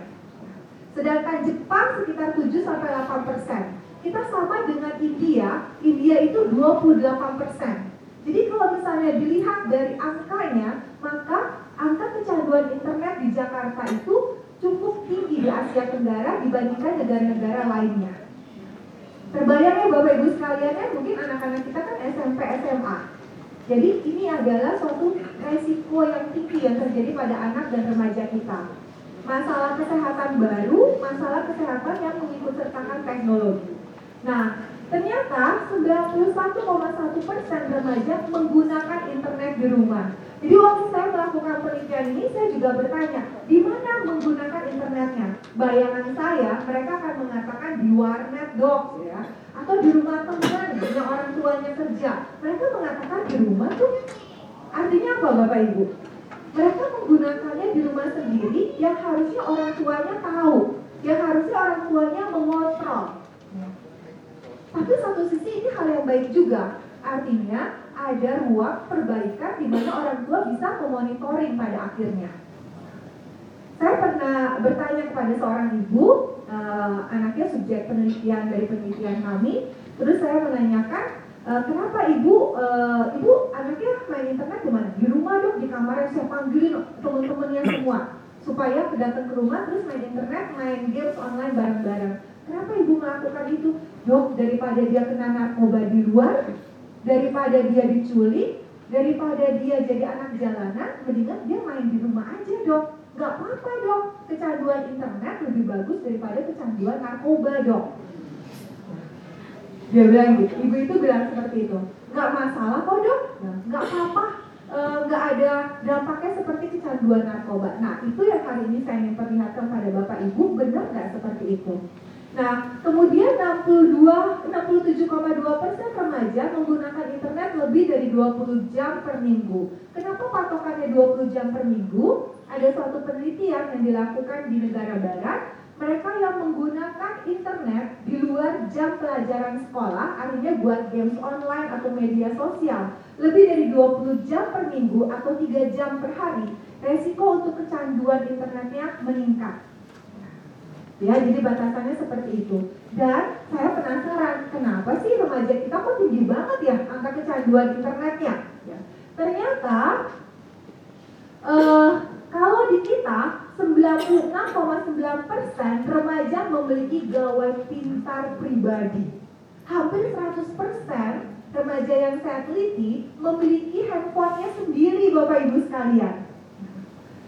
Sedangkan Jepang sekitar 7 sampai 8 persen. Kita sama dengan India, India itu 28 persen. Jadi kalau misalnya dilihat dari angkanya, maka angka kecanduan internet di Jakarta itu cukup tinggi di Asia Tenggara dibandingkan negara-negara lainnya. Terbayang ya Bapak Ibu sekalian ya, mungkin anak-anak kita kan SMP, SMA. Jadi ini adalah suatu resiko yang tinggi yang terjadi pada anak dan remaja kita. Masalah kesehatan baru, masalah kesehatan yang mengikut sertakan teknologi. Nah, ternyata 91,1 persen remaja menggunakan internet di rumah. Jadi waktu saya melakukan penelitian ini, saya juga bertanya, di mana menggunakan internetnya? Bayangan saya, mereka akan mengatakan di warnet dok, ya, atau di rumah teman yang orang tuanya kerja. Mereka mengatakan di rumah tuh, artinya apa Bapak Ibu? Mereka menggunakannya di rumah sendiri yang harusnya orang tuanya tahu, yang harusnya orang tuanya mengontrol. Tapi satu sisi ini hal yang baik juga, artinya ada ruang perbaikan di mana orang tua bisa memonitoring pada akhirnya. Saya pernah bertanya kepada seorang ibu, uh, anaknya subjek penelitian dari penelitian kami, terus saya menanyakan, uh, kenapa ibu, uh, ibu anaknya main internet di mana? Di rumah dong, di kamar saya panggilin teman-temannya semua, supaya datang ke rumah terus main internet, main games online bareng-bareng. Kenapa ibu melakukan itu? Dok, daripada dia kena narkoba di luar, daripada dia diculik, daripada dia jadi anak jalanan, mendingan dia main di rumah aja dok. Gak apa-apa dok, kecanduan internet lebih bagus daripada kecanduan narkoba dok. Dia bilang gitu, ibu itu bilang seperti itu. Gak masalah kok dok, gak apa-apa, e, gak ada dampaknya seperti kecanduan narkoba. Nah itu yang hari ini saya ingin perlihatkan pada bapak ibu, benar gak seperti itu? Nah, kemudian 62, 67,2 persen remaja menggunakan internet lebih dari 20 jam per minggu. Kenapa patokannya 20 jam per minggu? Ada suatu penelitian yang dilakukan di negara barat. Mereka yang menggunakan internet di luar jam pelajaran sekolah, artinya buat games online atau media sosial, lebih dari 20 jam per minggu atau 3 jam per hari, resiko untuk kecanduan internetnya meningkat. Ya, jadi batasannya seperti itu. Dan saya penasaran, kenapa sih remaja kita kok tinggi banget ya angka kecanduan internetnya? Ya. Ternyata uh, kalau di kita 96,9 persen remaja memiliki gawai pintar pribadi. Hampir 100 persen remaja yang saya teliti memiliki handphonenya sendiri Bapak Ibu sekalian.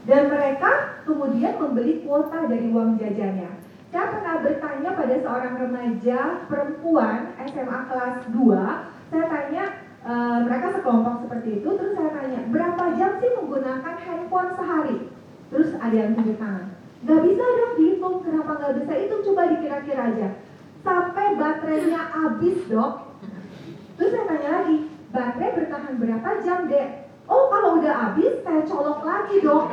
Dan mereka kemudian membeli kuota dari uang jajannya. Saya pernah bertanya pada seorang remaja perempuan SMA kelas 2, saya tanya e, mereka sekelompok seperti itu, terus saya tanya berapa jam sih menggunakan handphone sehari? Terus ada yang tunjuk tangan. Gak bisa dong dihitung, kenapa gak bisa itu? Coba dikira-kira aja. Sampai baterainya habis dok. Terus saya tanya lagi, baterai bertahan berapa jam dek? Oh kalau udah habis saya colok lagi dong.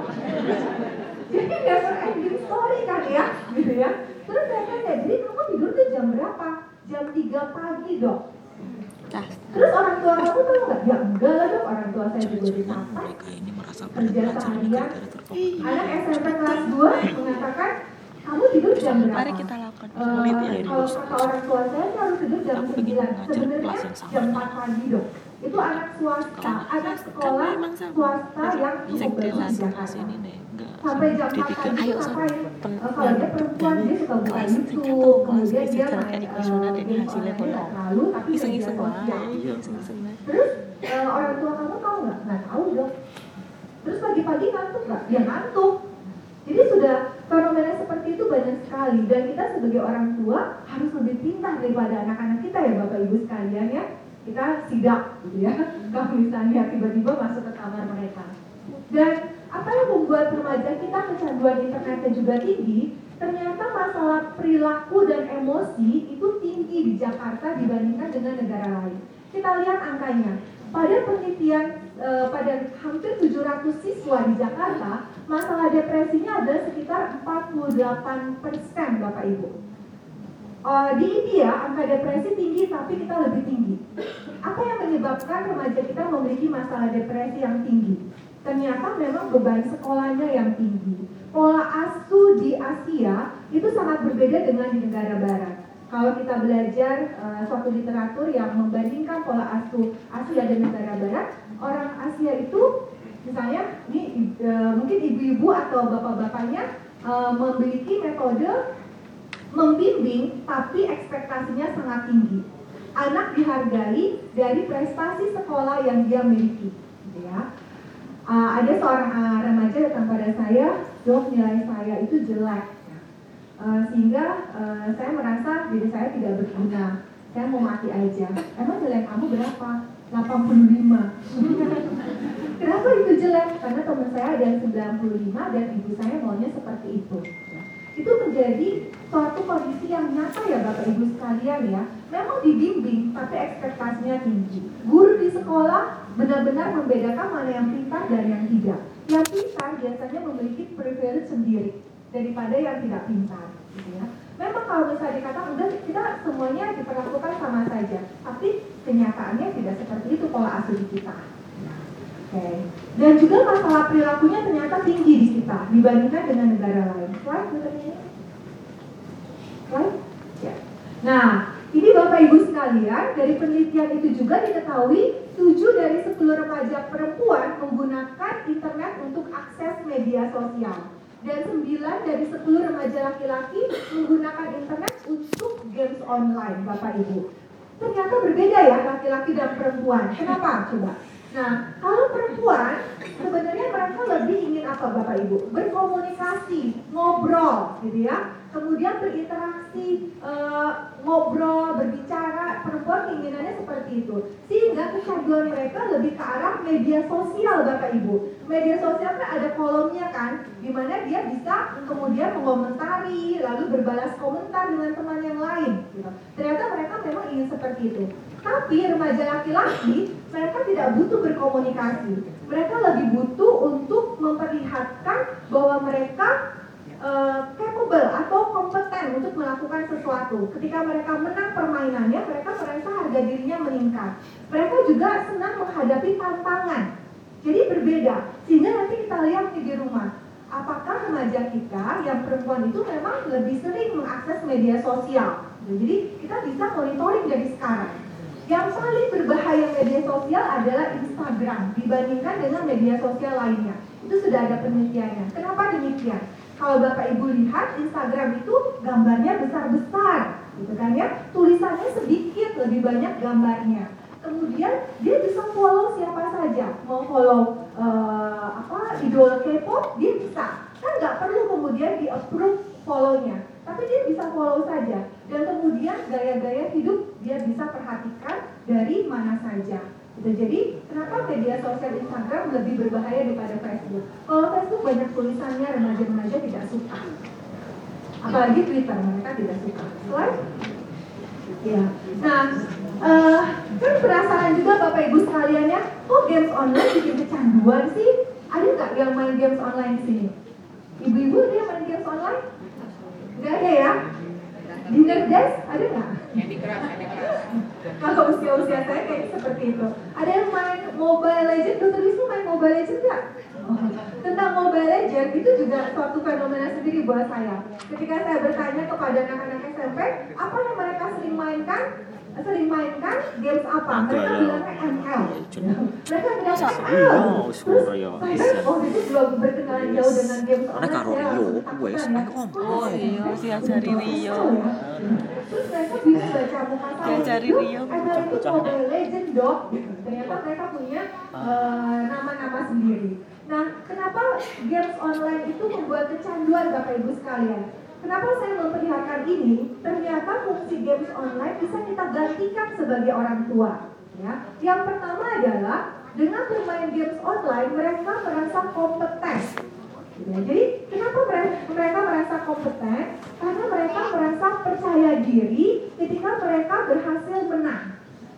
jadi never ending story kan ya, gitu ya. Terus saya tanya, jadi kamu tidur tuh jam berapa? Jam 3 pagi dok. Terus orang tua kamu tahu nggak? Ya enggak lah dok, orang tua saya juga di sampai kerja seharian. Anak SMP kelas 2 mengatakan kamu tidur jam berapa? Mari kita lakukan uh, Kalau kata orang tua saya, saya harus tidur jam 9 Sebenarnya jam 4 pagi dok itu anak swasta, anak sekolah swasta yang cukup di Jakarta. Sampai jam 4 pagi ngapain? Kalau dia perempuan dia suka buka YouTube, kemudian dia main uh, lalu tapi iseng-iseng Terus uh, orang tua kamu tahu nggak? Nggak tahu dong. Terus pagi-pagi ngantuk nggak? Dia ngantuk. Jadi sudah fenomena seperti itu banyak sekali dan kita sebagai orang tua harus lebih pintar daripada anak-anak kita ya Bapak Ibu sekalian ya kita sidak gitu ya. Kalau misalnya tiba-tiba masuk ke kamar mereka. Dan apa yang membuat remaja kita kecanduan internetnya juga tinggi ternyata masalah perilaku dan emosi itu tinggi di Jakarta dibandingkan dengan negara lain. Kita lihat angkanya. Pada penelitian eh, pada hampir 700 siswa di Jakarta, masalah depresinya adalah sekitar 48 persen Bapak Ibu. Eh, di India angka depresi tinggi tapi kita lebih tinggi. Apa yang menyebabkan remaja kita memiliki masalah depresi yang tinggi? Ternyata memang beban sekolahnya yang tinggi. Pola asuh di Asia itu sangat berbeda dengan di negara barat. Kalau kita belajar uh, suatu literatur yang membandingkan pola asuh Asia dan negara barat, orang Asia itu misalnya ini uh, mungkin ibu-ibu atau bapak-bapaknya uh, memiliki metode membimbing tapi ekspektasinya sangat tinggi. Anak dihargai dari prestasi sekolah yang dia miliki, gitu ya uh, ada seorang uh, remaja datang pada saya, dok nilai saya itu jelek, uh, sehingga uh, saya merasa diri saya tidak berguna, saya mau mati aja. Emang nilai kamu berapa? 85. Kenapa itu jelek? Karena teman saya ada yang 95 dan ibu saya maunya seperti itu itu menjadi suatu kondisi yang nyata ya Bapak Ibu sekalian ya. Memang dibimbing tapi ekspektasinya tinggi. Guru di sekolah benar-benar membedakan mana yang pintar dan yang tidak. Yang pintar biasanya memiliki privilege sendiri daripada yang tidak pintar. Gitu ya. Memang kalau misalnya dikatakan udah kita semuanya diperlakukan sama saja, tapi kenyataannya tidak seperti itu pola asuh kita. Okay. Dan juga masalah perilakunya ternyata tinggi di kita dibandingkan dengan negara lain. Slide Ya. Nah, ini Bapak Ibu sekalian, dari penelitian itu juga diketahui 7 dari 10 remaja perempuan menggunakan internet untuk akses media sosial. Dan 9 dari 10 remaja laki-laki menggunakan internet untuk games online, Bapak Ibu. Ternyata berbeda ya laki-laki dan perempuan. Kenapa? Coba. Nah, kalau perempuan sebenarnya mereka lebih ingin apa Bapak Ibu? Berkomunikasi, ngobrol gitu ya. Kemudian berinteraksi, e, ngobrol, berbicara. Perempuan keinginannya seperti itu. Sehingga kecanduan mereka lebih ke arah media sosial Bapak Ibu. Media sosial kan ada kolomnya kan, di mana dia bisa kemudian mengomentari, lalu berbalas komentar dengan teman yang lain. Gitu. Ternyata mereka memang ingin seperti itu. Tapi remaja laki-laki mereka tidak butuh berkomunikasi. Mereka lebih butuh untuk memperlihatkan bahwa mereka capable atau kompeten untuk melakukan sesuatu. Ketika mereka menang permainannya, mereka merasa harga dirinya meningkat. Mereka juga senang menghadapi tantangan. Jadi berbeda. Sehingga nanti kita lihat di rumah. Apakah remaja kita yang perempuan itu memang lebih sering mengakses media sosial? Jadi kita bisa monitoring dari sekarang yang paling berbahaya media sosial adalah Instagram dibandingkan dengan media sosial lainnya. Itu sudah ada penelitiannya. Kenapa demikian? Kalau Bapak Ibu lihat Instagram itu gambarnya besar-besar, gitu kan ya? Tulisannya sedikit, lebih banyak gambarnya. Kemudian dia bisa follow siapa saja, mau follow uh, apa idol K-pop dia bisa. Kan nggak perlu kemudian di approve follow-nya tapi dia bisa follow saja dan kemudian gaya-gaya hidup dia bisa perhatikan dari mana saja. Jadi kenapa media sosial Instagram lebih berbahaya daripada Facebook? Kalau Facebook banyak tulisannya remaja-remaja tidak suka. Apalagi Twitter mereka tidak suka. Slide ya. Nah uh, kan penasaran juga bapak ibu sekalian ya? Kok games online bikin kecanduan sih? Ada nggak yang main games online di sini? Ibu-ibu dia main games online? Gak ada ya? Dinner desk ada nggak? Kalau usia-usia saya kayak seperti itu. Ada yang main Mobile Legends? Dokter Wisnu main Mobile Legends nggak? Oh. Tentang Mobile Legends itu juga suatu fenomena sendiri buat saya. Ketika saya bertanya kepada anak-anak SMP, apa yang mereka sering mainkan? Sering mainkan games apa? Mereka bilangnya ML. Mereka bilang ML. Terus saya oh itu belum berkenalan jauh dengan games online. karo Rio, wes Oh iya, si cari Rio. Terus mereka bisa baca muka saya. cari Rio. ML itu Mobile Legend dok. Ternyata mereka punya nama-nama sendiri. Nah, kenapa games online itu membuat kecanduan Bapak Ibu sekalian? Kenapa saya memperlihatkan ini? Ternyata fungsi games online bisa kita gantikan sebagai orang tua. Ya. Yang pertama adalah dengan bermain games online mereka merasa kompeten. Ya, jadi kenapa mereka, merasa kompeten? Karena mereka merasa percaya diri ketika mereka berhasil menang.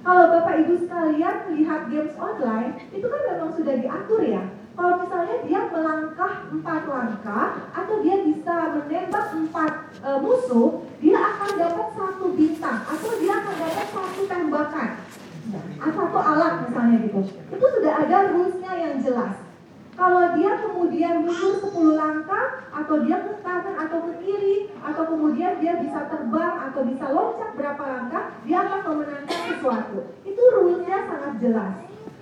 Kalau Bapak Ibu sekalian melihat games online, itu kan memang sudah diatur ya. Kalau misalnya dia melangkah empat langkah atau dia bisa menembak empat e, musuh, dia akan dapat satu bintang atau dia akan dapat satu tembakan atau satu alat misalnya gitu. Itu sudah ada rulesnya yang jelas. Kalau dia kemudian mundur 10 langkah, atau dia ke kanan atau ke kiri, atau kemudian dia bisa terbang atau bisa loncat berapa langkah, dia akan memenangkan sesuatu. Itu rulesnya sangat jelas.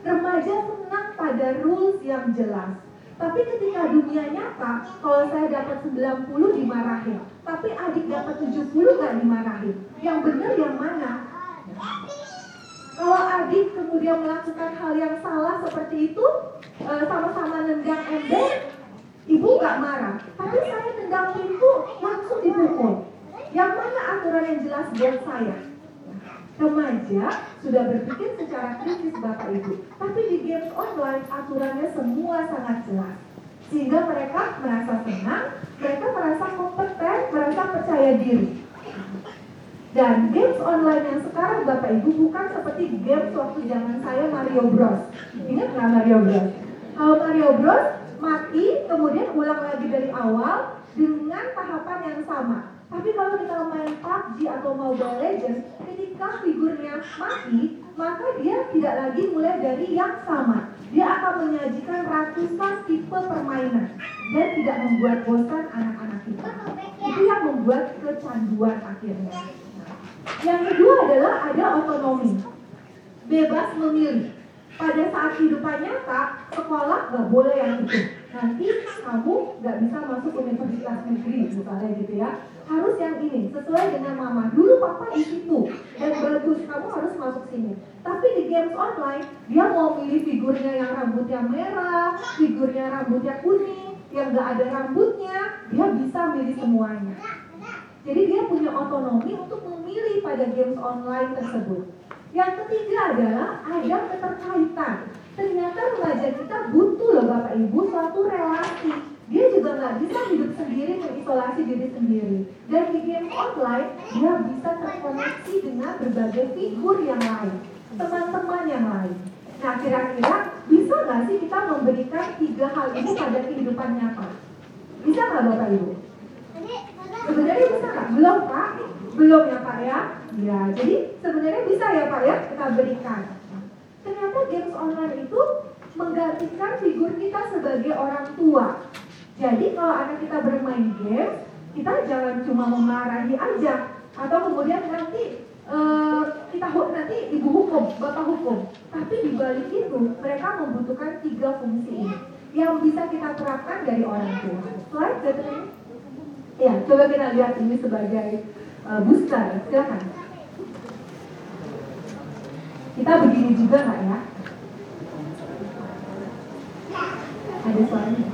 Remaja senang pada rules yang jelas. Tapi ketika dunia nyata, kalau saya dapat 90 dimarahin, tapi adik dapat 70 gak dimarahin. Yang benar yang mana? Kalau adik kemudian melakukan hal yang salah seperti itu, eh, sama-sama nendang ember, ibu gak marah. Tapi saya nendang pintu, langsung dipukul. Yang mana aturan yang jelas buat saya? Remaja sudah berpikir secara kritis Bapak Ibu. Tapi di games online aturannya semua sangat jelas. Sehingga mereka merasa senang, mereka merasa kompeten, merasa percaya diri. Dan games online yang sekarang Bapak Ibu bukan seperti games waktu zaman saya Mario Bros. Ingat nggak Mario Bros? Kalau Mario Bros mati, kemudian ulang lagi dari awal dengan tahapan yang sama. Tapi kalau kita main PUBG atau Mobile Legends, ketika figurnya mati, maka dia tidak lagi mulai dari yang sama. Dia akan menyajikan ratusan tipe permainan dan tidak membuat bosan anak-anak kita. Itu yang membuat kecanduan akhirnya. Yang kedua adalah ada otonomi. Bebas memilih. Pada saat kehidupan nyata, sekolah nggak boleh yang itu. Nanti kamu nggak bisa masuk universitas negeri, misalnya gitu ya. Harus yang ini, sesuai dengan mama. Dulu papa di situ, dan bagus, kamu harus masuk sini. Tapi di games online, dia mau milih figurnya yang rambutnya merah, figurnya rambutnya kuning, yang nggak ada rambutnya, dia bisa milih semuanya. Jadi dia punya otonomi untuk memilih pada games online tersebut. Yang ketiga adalah ada keterkaitan. Ternyata remaja kita butuh loh Bapak Ibu suatu relasi. Dia juga nggak bisa hidup sendiri mengisolasi diri sendiri. Dan di game online dia bisa terkoneksi dengan berbagai figur yang lain, teman-teman yang lain. Nah kira-kira bisa nggak sih kita memberikan tiga hal ini pada kehidupan nyata? Bisa nggak Bapak Ibu? Sebenarnya bisa nggak? Belum Pak? Belum ya Pak ya? Ya, jadi sebenarnya bisa ya Pak ya kita berikan. Ternyata games online itu menggantikan figur kita sebagai orang tua. Jadi kalau anak kita bermain game, kita jangan cuma memarahi aja atau kemudian nanti uh, kita nanti ibu hukum, bapak hukum. Tapi di balik itu mereka membutuhkan tiga fungsi ini yang bisa kita terapkan dari orang tua. Slide. Ya, coba kita lihat ini sebagai uh, booster. Silakan. Kita begini juga nggak ya? Ada suaranya.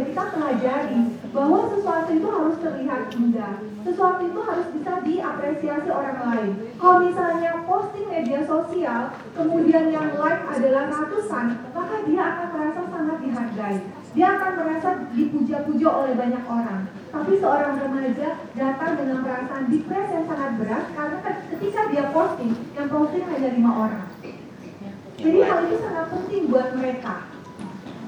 Remaja kita pelajari bahwa sesuatu itu harus terlihat indah. Sesuatu itu harus bisa diapresiasi orang lain. Kalau misalnya posting media sosial, kemudian yang like adalah ratusan, maka dia akan merasa sangat dihargai. Dia akan merasa dipuja-puja oleh banyak orang. Tapi seorang remaja datang dengan perasaan depres yang sangat berat karena ketika dia posting, yang posting hanya lima orang. Jadi hal itu sangat penting buat mereka.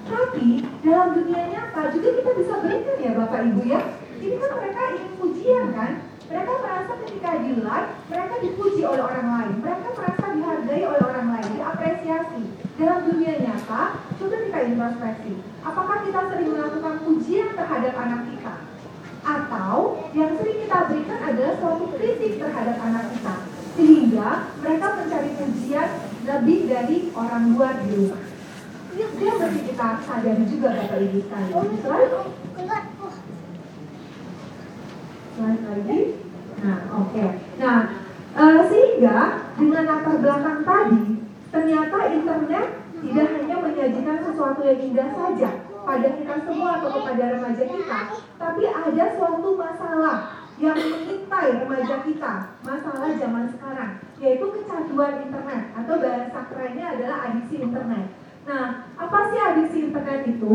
Tapi dalam dunia nyata juga kita bisa berikan ya Bapak Ibu ya. Ini kan mereka ingin pujian kan? Mereka merasa ketika di like, mereka dipuji oleh orang lain. Mereka merasa dihargai oleh orang lain, diapresiasi. Dalam dunia nyata, coba kita introspeksi. Apakah kita sering melakukan pujian terhadap anak kita? Atau yang sering kita berikan adalah suatu kritik terhadap anak kita. Sehingga mereka mencari pujian lebih dari orang luar di rumah. Ini dia mesti kita sadari juga Bapak Ibu sekalian. Slide. Slide lagi. Nah, oke. Nah, eh, sehingga dengan latar belakang tadi, ternyata internet tidak hanya menyajikan sesuatu yang indah saja pada kita semua atau kepada remaja kita, tapi ada suatu masalah yang mengintai remaja kita, masalah zaman sekarang, yaitu kecanduan internet atau bahasa kerennya adalah adiksi internet. Nah, apa sih adiksi internet itu?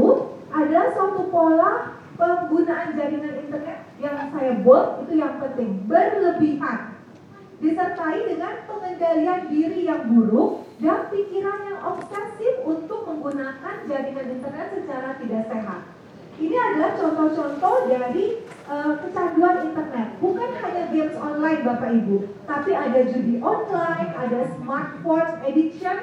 Adalah suatu pola penggunaan jaringan internet yang saya buat itu yang penting, berlebihan. Disertai dengan pengendalian diri yang buruk dan pikiran yang obsesif untuk menggunakan jaringan internet secara tidak sehat. Ini adalah contoh-contoh dari uh, kecanduan internet. Bukan hanya games online Bapak Ibu, tapi ada judi online, ada smartphone addiction,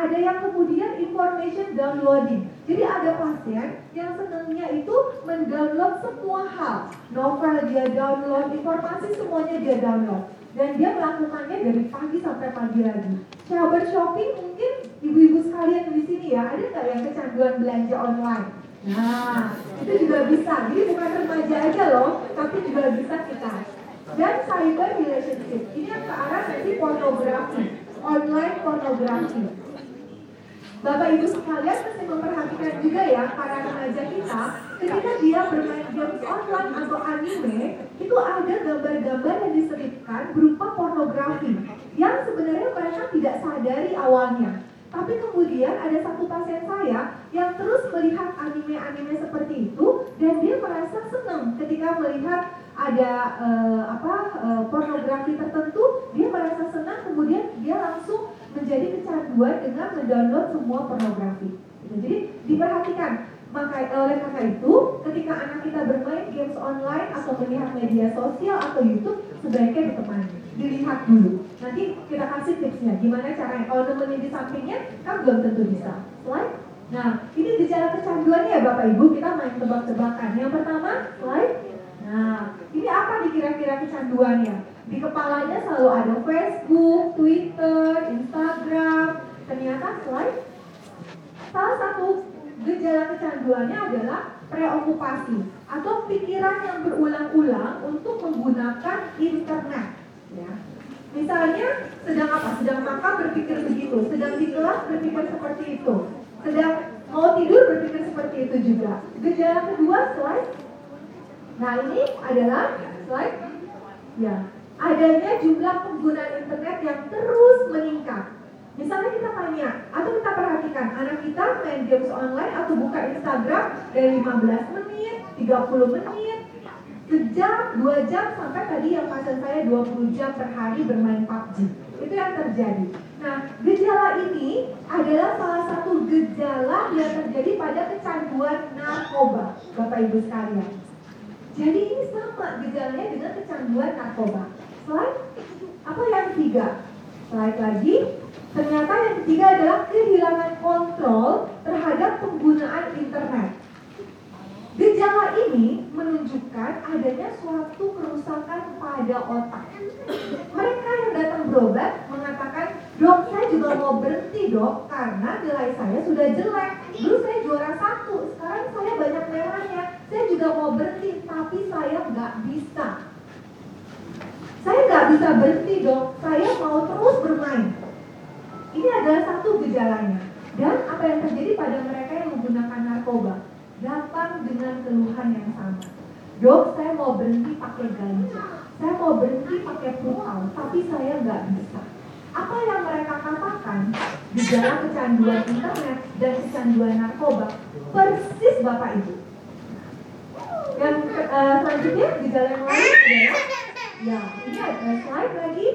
ada yang kemudian information downloading. Jadi ada pasien yang senangnya itu mendownload semua hal. Novel dia download, informasi semuanya dia download. Dan dia melakukannya dari pagi sampai pagi lagi. Cyber shopping mungkin ibu-ibu sekalian di sini ya, ada nggak yang kecanduan belanja online? Nah, itu juga bisa. Jadi bukan remaja aja loh, tapi juga bisa kita. Dan cyber relationship, ini yang ke arah nanti pornografi, online pornografi. Bapak Ibu sekalian mesti memperhatikan juga ya para remaja kita ketika dia bermain games online atau anime itu ada gambar-gambar yang diselipkan berupa pornografi yang sebenarnya mereka tidak sadari awalnya. Tapi kemudian ada satu pasien saya yang terus melihat anime-anime seperti itu dan dia merasa senang ketika melihat ada uh, apa uh, pornografi tertentu, dia merasa senang kemudian dia langsung menjadi kecanduan dengan mendownload semua pornografi. Gitu. Jadi diperhatikan. Maka oleh karena itu, ketika anak kita bermain games online atau melihat media sosial atau YouTube, sebaiknya ditemani, dilihat dulu. Nanti kita kasih tipsnya, gimana caranya. Kalau nemenin di sampingnya, kan belum tentu bisa. Slide. Nah, ini gejala kecanduannya ya Bapak Ibu, kita main tebak-tebakan. Yang pertama, slide. Nah, ini apa nih kira-kira kecanduannya? Di kepalanya selalu ada Facebook, Twitter, Instagram. Ternyata slide. Salah satu gejala kecanduannya adalah preokupasi atau pikiran yang berulang-ulang untuk menggunakan internet. Ya. Misalnya sedang apa? Sedang makan berpikir begitu, sedang di kelas berpikir seperti itu, sedang mau tidur berpikir seperti itu juga. Gejala kedua slide. Nah ini adalah slide. Ya, adanya jumlah penggunaan internet yang terus meningkat. Misalnya kita tanya, atau kita perhatikan, anak kita main games online atau buka Instagram dari 15 menit, 30 menit, sejam, dua jam, sampai tadi yang pasien saya 20 jam per hari bermain PUBG. Itu yang terjadi. Nah, gejala ini adalah salah satu gejala yang terjadi pada kecanduan narkoba, Bapak Ibu sekalian. Jadi ini sama gejalanya dengan kecanduan narkoba. Slide. Apa yang ketiga? Slide lagi. Ternyata yang ketiga adalah kehilangan kontrol terhadap penggunaan internet. Gejala ini menunjukkan adanya suatu kerusakan pada otak. Mereka yang datang berobat mengatakan, dok saya juga mau berhenti dok karena nilai saya sudah jelek. Dulu saya juara satu, sekarang saya banyak merahnya. Saya juga mau berhenti, tapi saya nggak bisa. Saya nggak bisa berhenti dong, saya mau terus bermain. Ini adalah satu gejalanya. Dan apa yang terjadi pada mereka yang menggunakan narkoba? Datang dengan keluhan yang sama. Dok, saya mau berhenti pakai ganja. Saya mau berhenti pakai pukau, tapi saya nggak bisa. Apa yang mereka katakan, gejala kecanduan internet dan kecanduan narkoba, persis Bapak Ibu. Yang eh, selanjutnya, gejala yang lain adalah, ya ini ada slide lagi,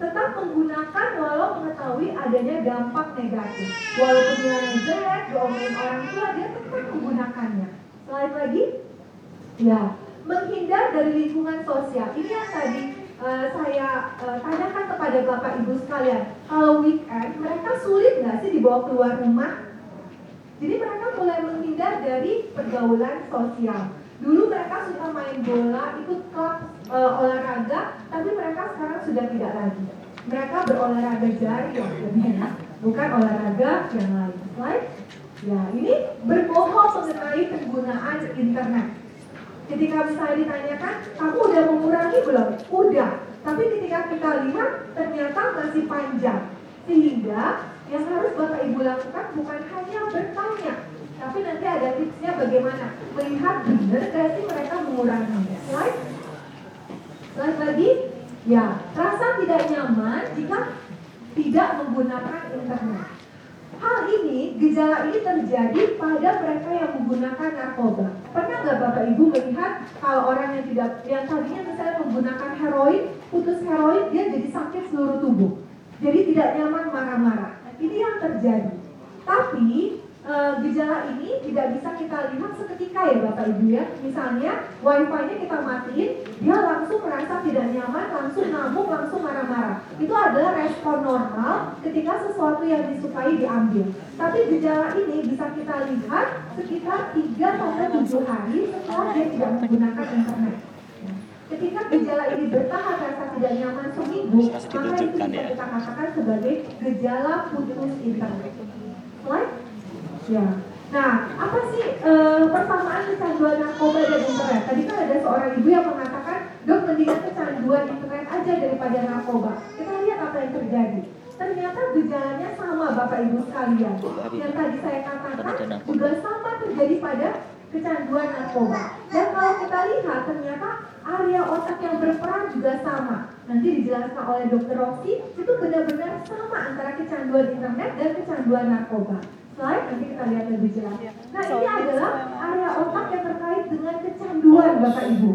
tetap menggunakan walau mengetahui adanya dampak negatif. Walaupun nilainya jelek, diomelin orang tua, dia tetap menggunakannya. Slide lagi. Ya, menghindar dari lingkungan sosial. Ini yang tadi eh, saya eh, tanyakan kepada Bapak Ibu sekalian. Kalau weekend, mereka sulit nggak sih dibawa keluar rumah? Jadi mereka mulai menghindar dari pergaulan sosial. Dulu mereka suka main bola, ikut klub e, olahraga, tapi mereka sekarang sudah tidak lagi. Mereka berolahraga jari ya, lebihnya, bukan olahraga yang lain. Slide. Ya, ini berbohong mengenai penggunaan internet. Ketika misalnya ditanyakan, kamu udah mengurangi belum? Udah. Tapi ketika kita lihat, ternyata masih panjang. Sehingga yang harus Bapak Ibu lakukan bukan hanya bertanya, tapi nanti ada tipsnya bagaimana melihat benar gak mereka mengurangi. Slide. Slide lagi. Ya, rasa tidak nyaman jika tidak menggunakan internet. Hal ini, gejala ini terjadi pada mereka yang menggunakan narkoba. Pernah nggak Bapak Ibu melihat kalau orang yang tidak, yang tadinya misalnya menggunakan heroin, putus heroin, dia jadi sakit seluruh tubuh. Jadi tidak nyaman marah-marah. Ini yang terjadi. Tapi e, gejala ini tidak bisa kita lihat seketika ya Bapak Ibu ya. Misalnya wifi-nya kita matiin, dia langsung merasa tidak nyaman, langsung ngamuk, langsung marah-marah. Itu adalah respon normal ketika sesuatu yang disukai diambil. Tapi gejala ini bisa kita lihat sekitar 3 sampai 7 hari setelah dia tidak menggunakan internet. Ketika gejala ini bertahan rasa tidak nyaman seminggu, maka itu bisa ya. kita katakan sebagai gejala putus internet. Slide. Ya. Nah, apa sih eh, persamaan kecanduan narkoba dan internet? Tadi kan ada seorang ibu yang mengatakan, dok mendingan kecanduan internet aja daripada narkoba. Kita lihat apa yang terjadi. Ternyata gejalanya sama Bapak Ibu sekalian. Yang tadi saya katakan juga sama terjadi pada kecanduan narkoba. Dan kalau kita lihat ternyata area otak yang berperan juga sama. Nanti dijelaskan oleh Dr. Roksi, itu benar-benar sama antara kecanduan internet dan kecanduan narkoba. Slide, nanti kita lihat lebih jelas. Nah ini adalah area otak yang terkait dengan kecanduan Bapak Ibu.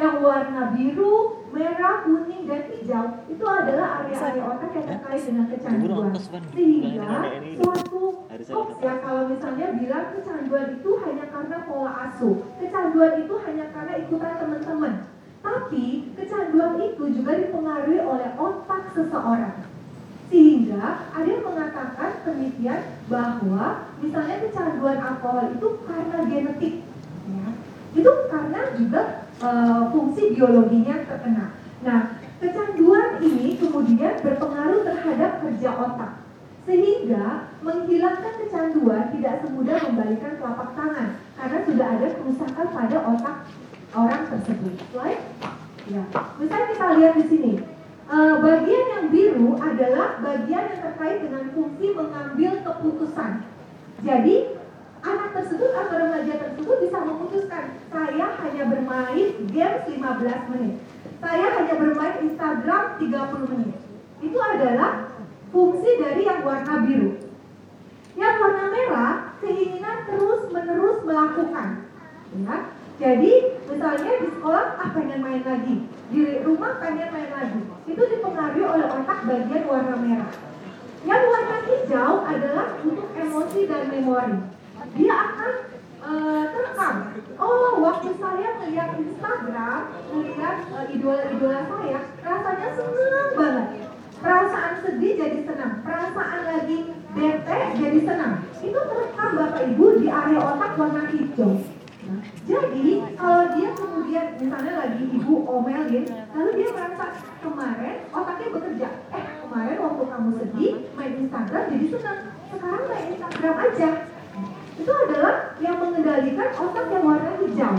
Yang warna biru, merah, kuning, dan hijau itu adalah area-area otak yang terkait dengan kecanduan. Sehingga suatu hoax ya kalau misalnya bilang kecanduan itu hanya karena pola asuh, kecanduan itu hanya karena ikutan teman-teman. Tapi kecanduan itu juga dipengaruhi oleh otak seseorang. Sehingga ada yang mengatakan penelitian bahwa misalnya kecanduan alkohol itu karena genetik. Ya. Itu karena juga eh, fungsi biologinya terkena. Nah, kecanduan ini kemudian berpengaruh terhadap kerja otak. Sehingga menghilangkan kecanduan tidak semudah membalikan telapak tangan karena sudah ada kerusakan pada otak orang tersebut. Slide. Ya. Misalnya kita lihat di sini. Eh, bagian yang biru adalah bagian yang terkait dengan fungsi mengambil keputusan. Jadi anak tersebut atau remaja tersebut bisa memutuskan saya hanya bermain game 15 menit. Saya hanya bermain Instagram 30 menit. Itu adalah fungsi dari yang warna biru. Yang warna merah keinginan terus menerus melakukan. Ya. Jadi misalnya di sekolah ah pengen main lagi, di rumah pengen main lagi. Itu dipengaruhi oleh otak bagian warna merah. Yang warna hijau adalah untuk emosi dan memori. Dia akan terekam. Oh, waktu saya melihat Instagram, melihat eh, idola-idola saya, rasanya senang banget. Perasaan sedih jadi senang, perasaan lagi bete jadi senang. Itu terekam Bapak Ibu di area otak warna hijau. Jadi kalau dia kemudian misalnya lagi ibu omelin, lalu dia merasa kemarin otaknya bekerja. Eh kemarin waktu kamu sedih main Instagram jadi senang. sekarang main Instagram aja. Itu adalah yang mengendalikan otak yang warna hijau.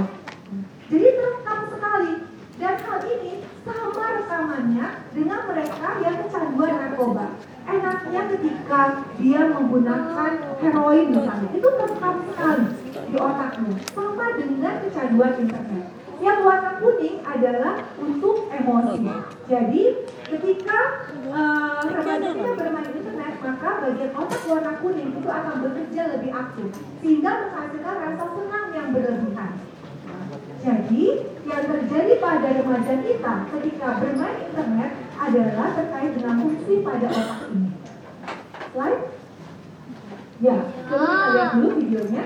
Jadi terekam sekali. Dan hal ini sama rekamannya dengan mereka yang kecanduan narkoba. Enaknya ketika dia menggunakan heroin misalnya, itu terekam sekali di otaknya. Sama dengan kecanduan internet. Yang warna kuning adalah untuk emosi. Jadi ketika uh, remaja kita bermain internet, maka bagian otak warna kuning itu akan bekerja lebih aktif sehingga menghasilkan rasa senang yang berlebihan. Jadi yang terjadi pada remaja kita ketika bermain internet adalah terkait dengan fungsi pada otak ini. Slide. Ya, coba kita lihat dulu videonya.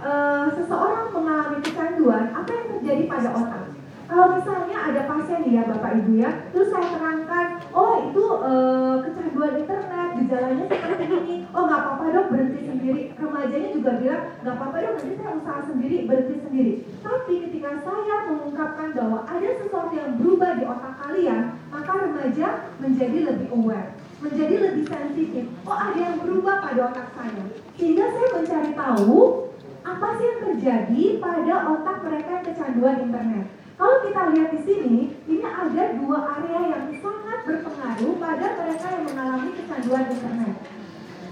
Eh, seseorang mengalami kecanduan, apa yang terjadi pada otak? Kalau misalnya ada pasien ya Bapak Ibu ya, terus saya terangkan, oh itu eh, kecanduan internet, gejalanya seperti ini, oh nggak apa-apa dok berhenti sendiri. Remajanya juga bilang nggak apa-apa dok nanti saya usaha sendiri berhenti sendiri. Tapi ketika saya mengungkapkan bahwa ada sesuatu yang berubah di otak kalian, maka remaja menjadi lebih aware, menjadi lebih sensitif. Oh ada yang berubah pada otak saya, sehingga saya mencari tahu apa sih yang terjadi pada otak mereka yang kecanduan internet. Kalau kita lihat di sini, ini ada dua area yang sangat berpengaruh pada mereka yang mengalami kecanduan internet.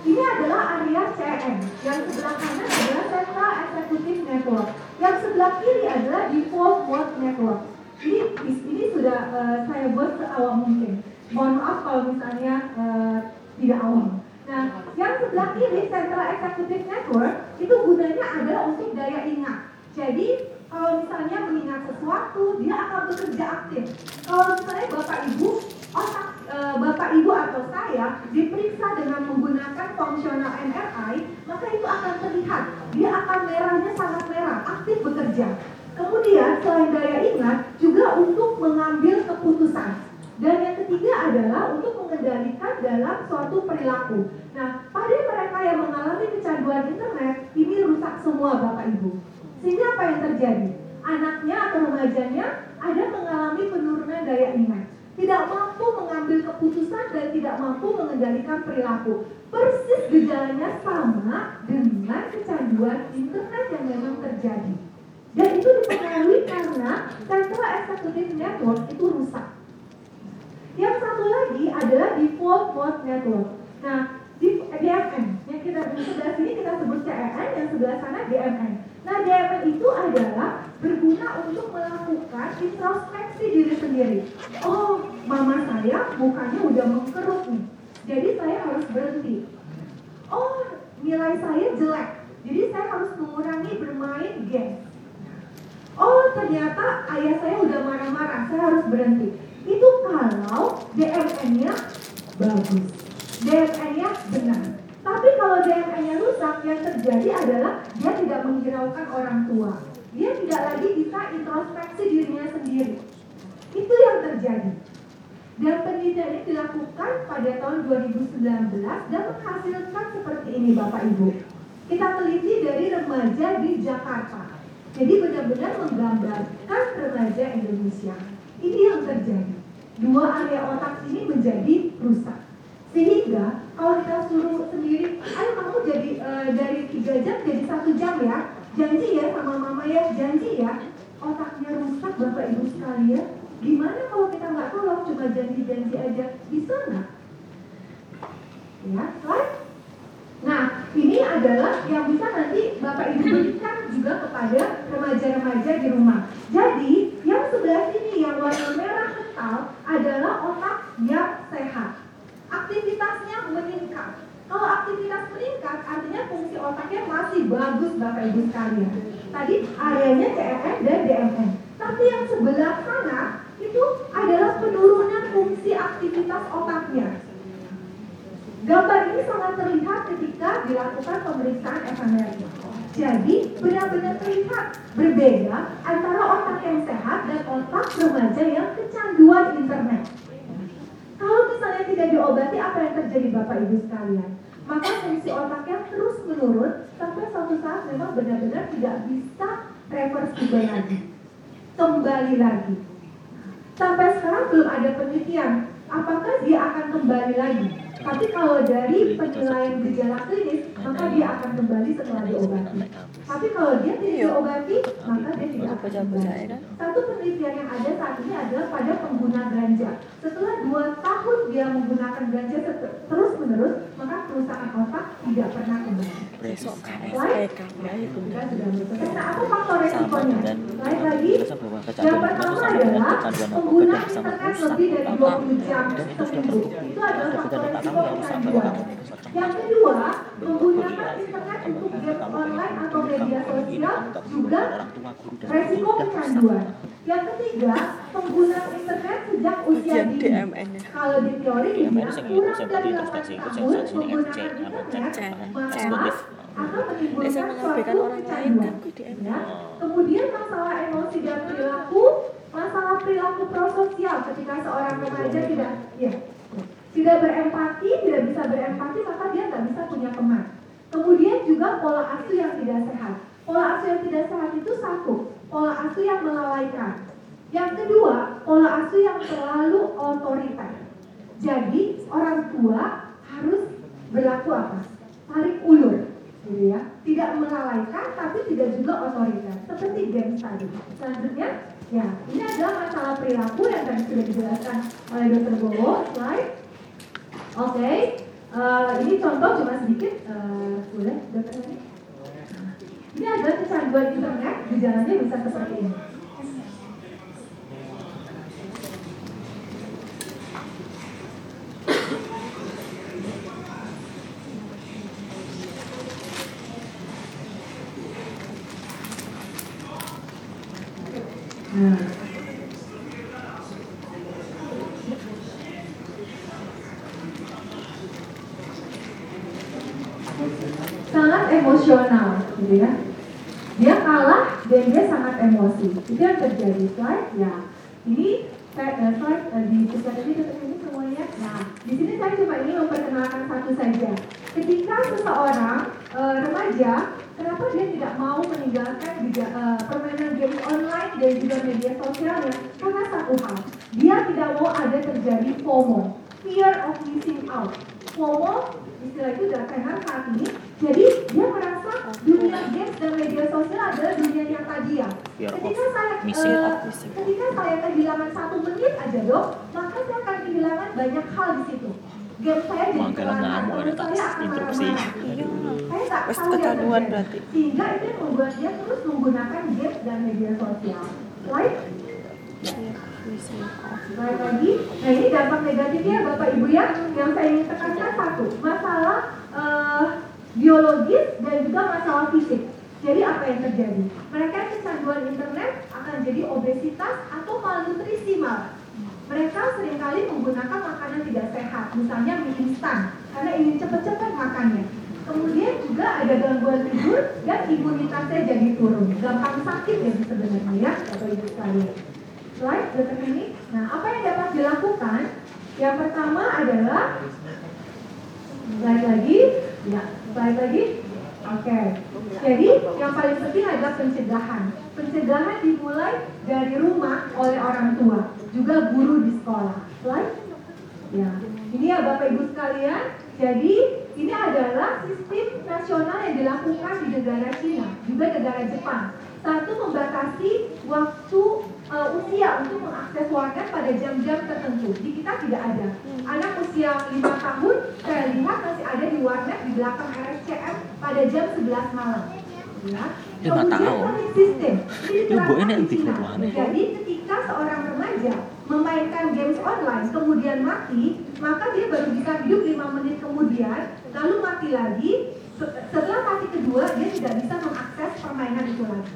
Ini adalah area CN, yang sebelah kanan adalah Central Executive Network, yang sebelah kiri adalah Default Mode Network. Ini ini sudah eh, saya buat seawal mungkin. Mohon maaf kalau misalnya eh, tidak awam. Nah, yang sebelah kiri Central Executive Network itu gunanya adalah untuk daya ingat. Jadi kalau misalnya mengingat sesuatu, dia akan bekerja aktif. Kalau misalnya Bapak Ibu, otak e, Bapak Ibu atau saya diperiksa dengan menggunakan fungsional MRI, maka itu akan terlihat. Dia akan merahnya sangat merah, aktif bekerja. Kemudian selain daya ingat, juga untuk mengambil keputusan. Dan yang ketiga adalah untuk mengendalikan dalam suatu perilaku. Nah, pada mereka yang mengalami kecanduan internet, ini rusak semua Bapak Ibu. Sehingga apa yang terjadi? Anaknya atau remajanya ada mengalami penurunan daya ingat. Tidak mampu mengambil keputusan dan tidak mampu mengendalikan perilaku. Persis gejalanya sama dengan kecanduan internet yang memang terjadi. Dan itu dipengaruhi karena Central Executive Network itu rusak. Yang satu lagi adalah Default Mode Network. Nah, di DMN yang kita sebelah sini kita sebut CEN, yang sebelah sana DMN. Nah, DMN itu adalah berguna untuk melakukan introspeksi diri sendiri. Oh, mama saya mukanya udah mengkerut nih, jadi saya harus berhenti. Oh, nilai saya jelek, jadi saya harus mengurangi bermain game. Oh, ternyata ayah saya udah marah-marah, saya harus berhenti. Itu kalau DMN-nya bagus, DMN-nya benar. Tapi kalau DMN-nya rusak, yang terjadi adalah dia tidak menghiraukan orang tua. Dia tidak lagi bisa introspeksi dirinya sendiri. Itu yang terjadi. Dan penelitian ini dilakukan pada tahun 2019 dan menghasilkan seperti ini Bapak Ibu. Kita teliti dari remaja di Jakarta. Jadi benar-benar menggambarkan remaja Indonesia. Ini yang terjadi. Dua area otak ini menjadi rusak. Sehingga kalau kita suruh sendiri, ayo kamu jadi eh, dari tiga jam jadi satu jam ya, janji ya sama mama ya, janji ya. Otaknya rusak bapak ibu sekalian. Gimana kalau kita nggak tolong cuma janji-janji aja, bisa nggak? Ya, right? Nah, ini adalah yang bisa nanti Bapak Ibu berikan juga kepada remaja-remaja di rumah. Jadi, yang sebelah sini yang warna merah kental adalah otak yang sehat. Aktivitasnya meningkat. Kalau aktivitas meningkat, artinya fungsi otaknya masih bagus Bapak Ibu sekalian. Tadi areanya CRM dan DMN. Tapi yang sebelah sana itu adalah penurunan fungsi aktivitas otaknya. Gambar ini sangat terlihat ketika dilakukan pemeriksaan FMRI. Jadi benar-benar terlihat berbeda antara otak yang sehat dan otak remaja yang kecanduan internet. Kalau misalnya tidak diobati, apa yang terjadi Bapak Ibu sekalian? Maka fungsi otaknya terus menurun sampai suatu saat memang benar-benar tidak bisa reversible lagi. Kembali lagi. Sampai sekarang belum ada penelitian apakah dia akan kembali lagi. Tapi kalau dari penilaian gejala klinis, maka dia akan kembali setelah diobati. Tapi kalau dia tidak diobati, maka dia tidak akan kembali. Satu penelitian yang ada saat ini adalah pada pengguna ganja. Setelah dua tahun dia menggunakan ganja terus menerus, maka kerusakan otak tidak pernah kembali. besok Lain, KSPK ya itu kita sudah menyelesaikan. Nah, apa faktor resikonya? Lain lagi, yang pertama adalah pengguna internet lebih dari otak 20 jam seminggu. Itu adalah ada faktor kamu itu cocok Yang kedua, menggunakan internet untuk game online atau media sosial juga orang tua guru dan resiko kecanduan. Yang ketiga, pengguna internet sejak usia dini. Nya Kalau di teori dibilang kurang dari tadi 8 terkasih ikut tahun menggunakan internet, maka bisa menimbulkan mengabaikan suatu orang lain kecanduan. kan Ya. Kemudian masalah emosi dan perilaku, masalah perilaku prososial ketika seorang remaja tidak ya, tidak berempati, tidak bisa berempati, maka dia nggak bisa punya teman. Kemudian juga pola asuh yang tidak sehat. Pola asuh yang tidak sehat itu satu, pola asuh yang melalaikan. Yang kedua, pola asuh yang terlalu otoriter. Jadi orang tua harus berlaku apa? Tarik ulur, gitu ya. Tidak melalaikan, tapi tidak juga otoriter. Seperti games tadi. Selanjutnya, ya ini adalah masalah perilaku yang tadi sudah dijelaskan oleh Dr. Bowo. Slide. Oke, eh, ini contoh cuma sedikit. eh, boleh, dokter ini? Ini adalah kecanduan internet, gejalanya bisa seperti ini. Nah. sangat emosional gitu ya dia kalah dan dia sangat emosi itu yang terjadi slide ya ini saya uh, slide uh, di pusat ini tetap ini semuanya nah di sini saya cuma ingin memperkenalkan satu saja ketika seseorang uh, remaja kenapa dia tidak mau meninggalkan juga, uh, permainan game online dan juga media sosialnya karena satu hal dia tidak mau ada terjadi FOMO fear of missing out FOMO istilah itu sudah tenar saat ini. Jadi dia merasa dunia games dan media sosial adalah dunia yang tadi ya ketika saya out. ketika saya kehilangan satu menit aja dok maka saya akan kehilangan banyak hal di situ. Game saya jadi teman tak saya akan interupsi. iya. Saya tak tahu yang kecanduan berarti. sehingga itu yang membuat dia terus menggunakan games dan media sosial. Right? Missing off Baik lagi, nah ini dampak negatifnya Bapak Ibu ya, yang saya ingin tekankan satu, masalah eh, biologis dan juga masalah fisik. Jadi apa yang terjadi? Mereka kecanduan internet akan jadi obesitas atau malnutrisi malah. Mereka sering kali menggunakan makanan tidak sehat, misalnya mie instan, karena ingin cepat-cepat makannya. Kemudian juga ada gangguan tidur dan imunitasnya jadi turun. Gampang sakit jadi sebenarnya ya, Bapak Ibu sekalian slide dekat ini. Nah, apa yang dapat dilakukan? Yang pertama adalah slide lagi, ya, slide lagi. Oke. Jadi yang paling penting adalah pencegahan. Pencegahan dimulai dari rumah oleh orang tua, juga guru di sekolah. Slide. Ya. Ini ya Bapak Ibu sekalian. Jadi ini adalah sistem nasional yang dilakukan di negara Cina, juga negara Jepang. Satu membatasi waktu uh, usia untuk mengakses warnet pada jam-jam tertentu. Di kita tidak ada. Anak usia 5 tahun saya lihat masih ada di warnet di belakang RSCM pada jam 11 malam. Ya. Lima Kemudian sistem. Ini Ya. Jadi ketika seorang remaja memainkan games online kemudian mati, maka dia baru bisa hidup 5 menit kemudian, lalu mati lagi. Se- Setelah mati kedua, dia tidak bisa mengakses permainan itu lagi.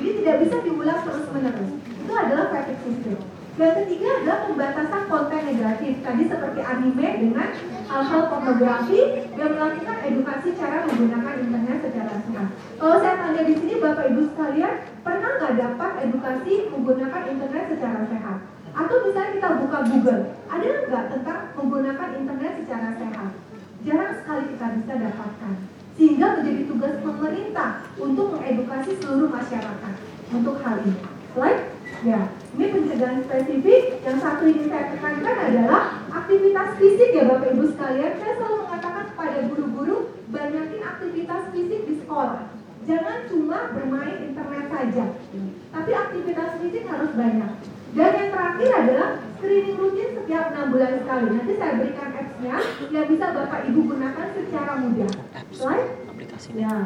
Jadi tidak bisa diulang terus menerus. Itu adalah fatigue system. Yang ketiga adalah pembatasan konten negatif. Tadi seperti anime dengan hal-hal pornografi yang melakukan edukasi cara menggunakan internet secara sehat. Kalau saya tanya di sini Bapak Ibu sekalian, pernah nggak dapat edukasi menggunakan internet secara sehat? Atau misalnya kita buka Google, ada nggak tentang menggunakan internet secara sehat? Jarang sekali kita bisa dapatkan menjadi tugas pemerintah untuk mengedukasi seluruh masyarakat untuk hal ini. Slide. Ya, ini pencegahan spesifik. Yang satu ini saya tekankan adalah aktivitas fisik ya Bapak Ibu sekalian. Saya selalu mengatakan kepada guru-guru banyakin aktivitas fisik di sekolah. Jangan cuma bermain internet saja, tapi aktivitas fisik harus banyak. Dan yang terakhir adalah screening rutin setiap enam bulan sekali. Nanti saya berikan apps-nya yang bisa Bapak Ibu gunakan secara mudah. Slide. Aplikasinya Ya,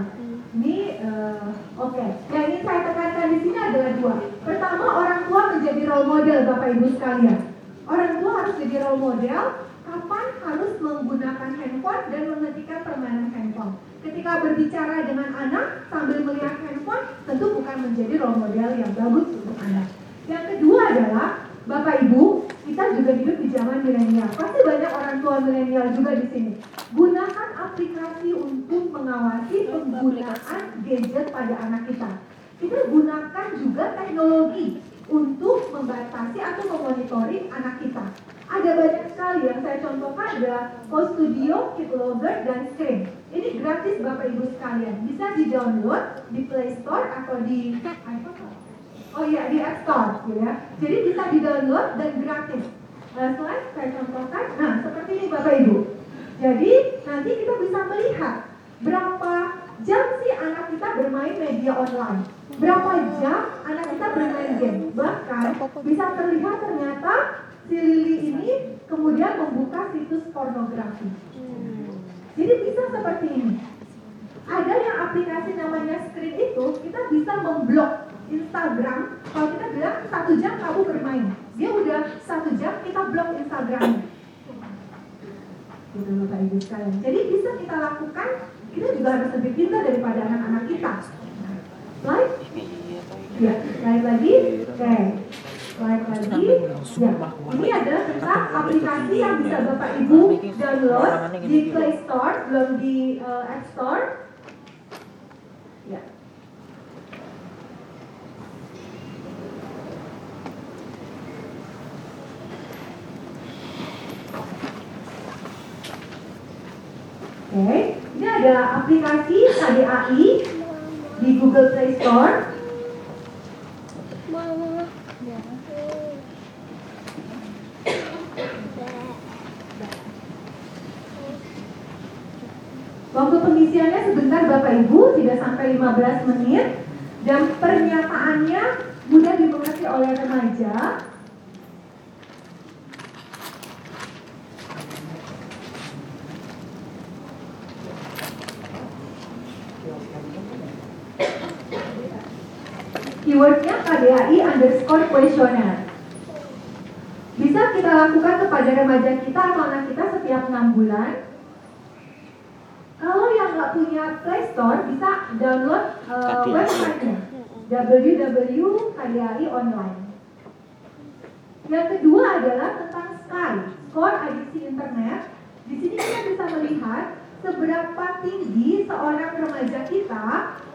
ini eh, oke. Yang ingin saya tekankan di sini adalah dua. Pertama, orang tua menjadi role model Bapak Ibu sekalian. Orang tua harus jadi role model kapan harus menggunakan handphone dan menghentikan permainan handphone. Ketika berbicara dengan anak sambil melihat handphone, tentu bukan menjadi role model yang bagus untuk anak. Yang kedua adalah Bapak Ibu, kita juga hidup di zaman milenial. Pasti banyak orang tua milenial juga di sini. Gunakan aplikasi untuk mengawasi penggunaan gadget pada anak kita. Kita gunakan juga teknologi untuk membatasi atau memonitoring anak kita. Ada banyak sekali yang saya contohkan ada Post Studio, KitLogger, dan Screen. Ini gratis Bapak Ibu sekalian. Bisa di-download di Play Store atau di iPhone. Oh iya di App Store, gitu ya. Jadi bisa di-download dan gratis. Nah, slide saya contohkan. Nah, seperti ini Bapak Ibu. Jadi nanti kita bisa melihat berapa jam sih anak kita bermain media online. Berapa jam anak kita bermain game. Bahkan bisa terlihat ternyata si Lili ini kemudian membuka situs pornografi. Jadi bisa seperti ini. Ada yang aplikasi namanya screen itu, kita bisa memblok Instagram. Kalau kita bilang satu jam kamu bermain, dia udah satu jam kita blok Instagramnya. Gitu Bapak Ibu sekalian. Jadi bisa kita lakukan, kita juga harus lebih pintar daripada anak-anak kita. Slide? Ya, slide lagi. Oke. Slide lagi. Ya, ini adalah tentang aplikasi yang bisa Bapak Ibu download di Play Store, belum di eh, App Store. Ya. Oke, ini ada aplikasi KDAI di Google Play Store. Waktu pengisiannya sebentar Bapak Ibu, tidak sampai 15 menit. Dan pernyataannya mudah dimengerti oleh remaja. KDAI underscore questionnaire. Bisa kita lakukan kepada remaja kita atau anak kita setiap 6 bulan. Kalau yang nggak punya Play Store bisa download uh, websitenya www.kdai online. Yang kedua adalah tentang Sky, skor adiksi internet. Di sini kita bisa melihat seberapa tinggi seorang remaja kita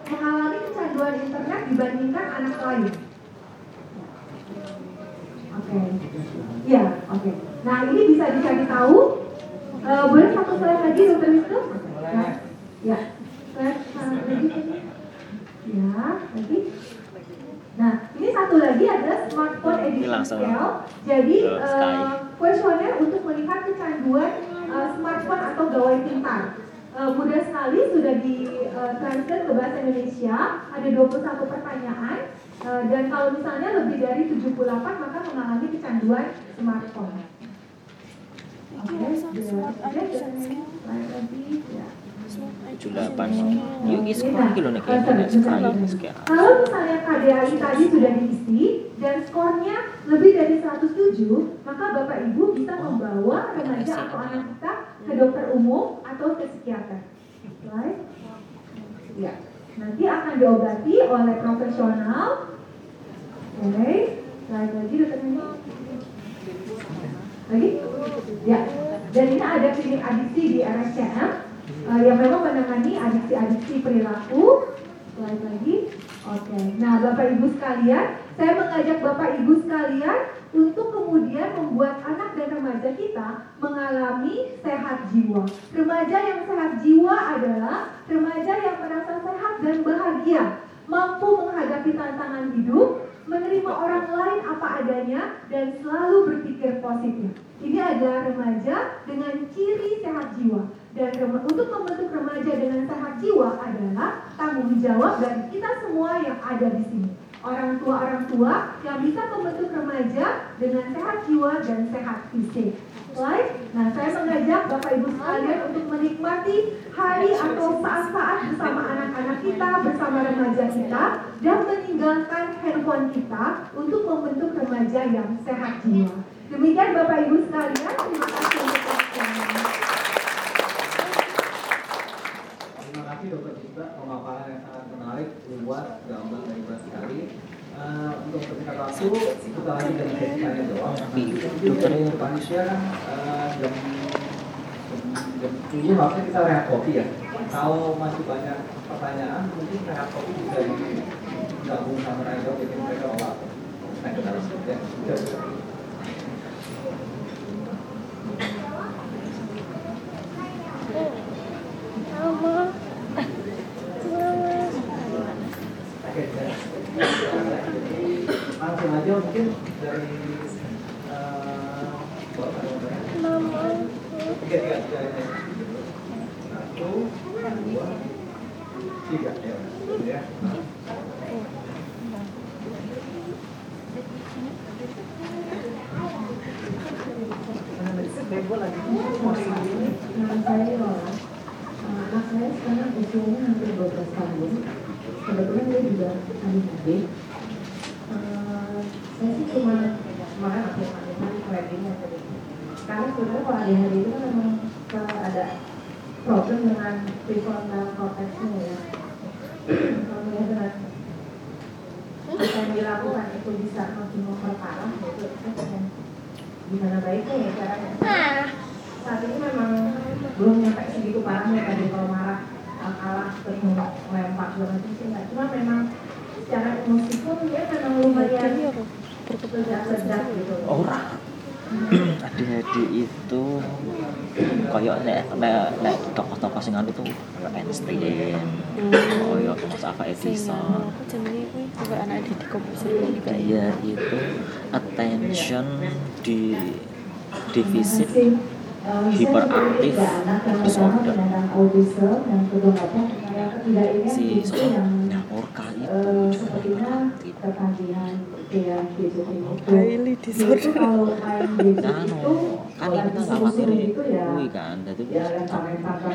mengalami kecanduan internet dibandingkan anak lain. Oke, ya, oke. Nah ini bisa dicari tahu. Eh, boleh satu slide lagi, Dokter Wisnu? Ya, ya. Slide lagi. Nah, ini satu lagi adalah smartphone edition scale. Jadi kuesioner untuk melihat kecanduan eh, smartphone atau gawai pintar. Eh, mudah sekali sudah di eh, translate ke bahasa Indonesia. Ada 21 pertanyaan. Eh, dan kalau misalnya lebih dari 78 maka mengalami kecanduan smartphone. Oke, lagi. Ya. 78 yuk is sekolah gitu nih Kalau misalnya KDAI tadi sudah diisi dan skornya lebih dari 107, maka Bapak Ibu bisa membawa remaja atau anak kita ke dokter umum atau ke psikiater. Right? Ya. Nanti akan diobati oleh profesional. Oke. Lain lagi ini. Lagi? Ya. Dan ini ada klinik adiksi di RSCM eh, yang memang menangani adiksi-adiksi perilaku. Lain lagi. Oke. Nah, Bapak Ibu sekalian, saya mengajak Bapak Ibu sekalian untuk kemudian membuat anak dan remaja kita mengalami sehat jiwa. Remaja yang sehat jiwa adalah remaja yang merasa sehat dan bahagia, mampu menghadapi tantangan hidup, menerima orang lain apa adanya, dan selalu berpikir positif. Ini adalah remaja dengan ciri sehat jiwa. Dan untuk membentuk remaja dengan sehat jiwa adalah tanggung jawab dari kita semua yang ada di sini. Orang tua-orang tua yang bisa membentuk remaja dengan sehat jiwa dan sehat fisik. Right? Nah, saya mengajak Bapak Ibu sekalian untuk menikmati hari atau saat-saat bersama anak-anak kita, bersama remaja kita, dan meninggalkan handphone kita untuk membentuk remaja yang sehat jiwa. Demikian Bapak Ibu sekalian, terima kasih untuk perhatiannya. Terima kasih juga pemaparan yang sangat menarik, luas, gambar dan jelas sekali. Eh, untuk persingkat waktu, kita dengan sesi tanya jawab. Dokternya panitia kan eh, jam jam tujuh harusnya kita rehat kopi ya. Kalau masih banyak pertanyaan, mungkin rehat kopi bisa digabung sama tanya jawab, jadi mereka olah. Nah, kita harus ya. Sudah. Mama. Mama. Oke, jadi langsung aja mungkin dari eh, Bapak ada yang bertanya? Mama. tiga tiga tiga ini satu dua tiga ya ya Nama saya Lola. Eh, Anak saya sekarang usianya hampir 12 tahun. Kebetulan dia juga adik-adik. Eh, Saya sih cuma kemarin aku panggilkan weddingnya tadi. Karena sebenarnya kalau adik-adik itu kan memang kalau ada problem dengan prefrontal cortexnya ya. Kalau melihat dengan apa yang dilakukan itu bisa makin memperparah itu saya pengen gimana baiknya ya caranya Ah. saat ini memang belum nyampe segitu parahnya tadi kalau marah uh, kalah terus melempar segala macam sih enggak cuma memang secara emosi pun dia memang lumayan ledak-ledak gitu orang adik-adik itu kayak nek nek nek anu tuh kayak Einstein. Kayak Thomas Alva Edison. juga anak di komputer juga. Dia itu attention di defisit hiperaktif disorder si si soalnya orka itu Eh, juga sepertinya ketagihan yang gadget ini itu Daily Jadi disorder. kalau main gadget itu kan lagi kita khawatir gitu ya kan jadi ya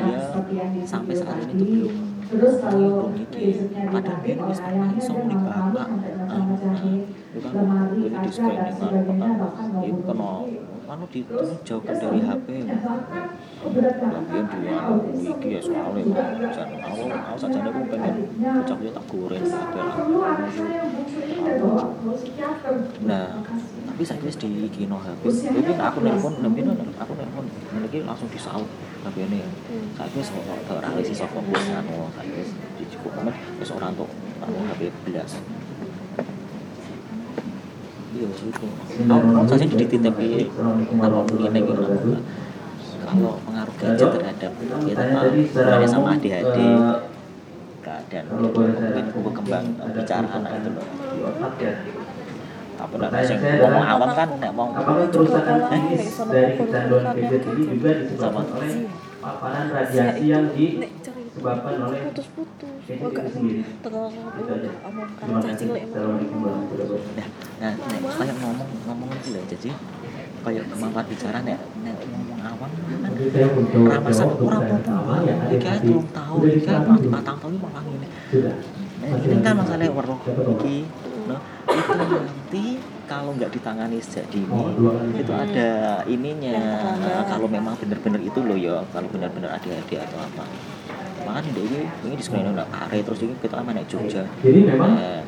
dia sampai saat ini tuh belum terus kalau ayahnya dia malu-malu sampai lemari kaca dan disclaimer sebagainya bahkan mau itu kena bunuh diri. anu di jauhkan dari HP bahkan oh. Bagian iki ya soalnya jan awal awal saja aku pengen tak goreng. Nah, tapi saya di kino habis mungkin aku nelpon mungkin aku nelpon. Mungkin langsung disaut HP ini saya wis kok gak ora wis iso fokus anu saya wis dicukup men wis ora untuk anu HP belas. Iya itu. Aku saja di titipi kalau ini gitu. Kalau pengaruh gadget terhadap kita sebenarnya sama saya mungkin rangkum, berkembang bicara anak itu loh. Apa nek Pertanyaan sing saya ngomong adalah, awam kan nek wong Apakah kerusakan misalnya dari kecanduan gadget ini gadget. juga disebabkan oleh paparan radiasi yang disebabkan oleh putus-putus. gadget agak itu sendiri? terlalu Itu aja. omong Terima kan kasih. cilik. Assalamualaikum warahmatullahi wabarakatuh. nah nek ngomong ngomong itu lah jadi kayak kemampuan bicara nek nek ngomong awam kan ramasan iki kan belum tahu iki kan? patang tahu malah ngene. Ini kan masalah iki no, itu nanti kalau nggak ditangani sejak dini Oh, dua itu ada ininya. Eh, kalau memang benar-benar itu loh ya kalau benar-benar adik-adik atau apa. Makanya dia ini ini di sekolah nggak pare terus ini kita lama naik Jogja. Jadi memang Eh,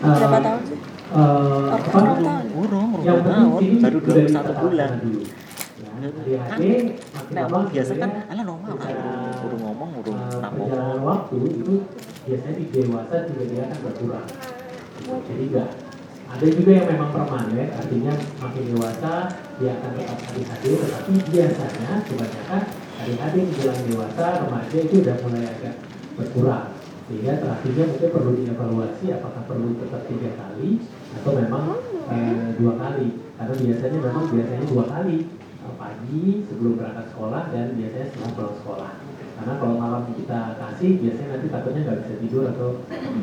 berapa tahun sih? eh, Orang apa, orang tahun. urung urung yang dua penting tahun sini baru 21 ditata bulan. Ya, Nah, lama orang biasa kan, sebenarnya, ala normal kan, urung, ngomong, urung perjalanan waktu itu biasanya di dewasa juga dia akan berkurang. Jadi enggak ada juga yang memang permanen, artinya makin dewasa dia akan tetap adik-adik, tetapi biasanya kebanyakan adik-adik menjelang dewasa, remaja itu udah mulai agak berkurang. Sehingga terakhirnya mungkin perlu dievaluasi apakah perlu tetap tiga kali atau memang eh, dua kali. Karena biasanya memang biasanya dua kali Eh, pagi sebelum berangkat sekolah dan biasanya setelah pulang sekolah. Karena kalau malam kita kasih biasanya nanti takutnya nggak bisa tidur atau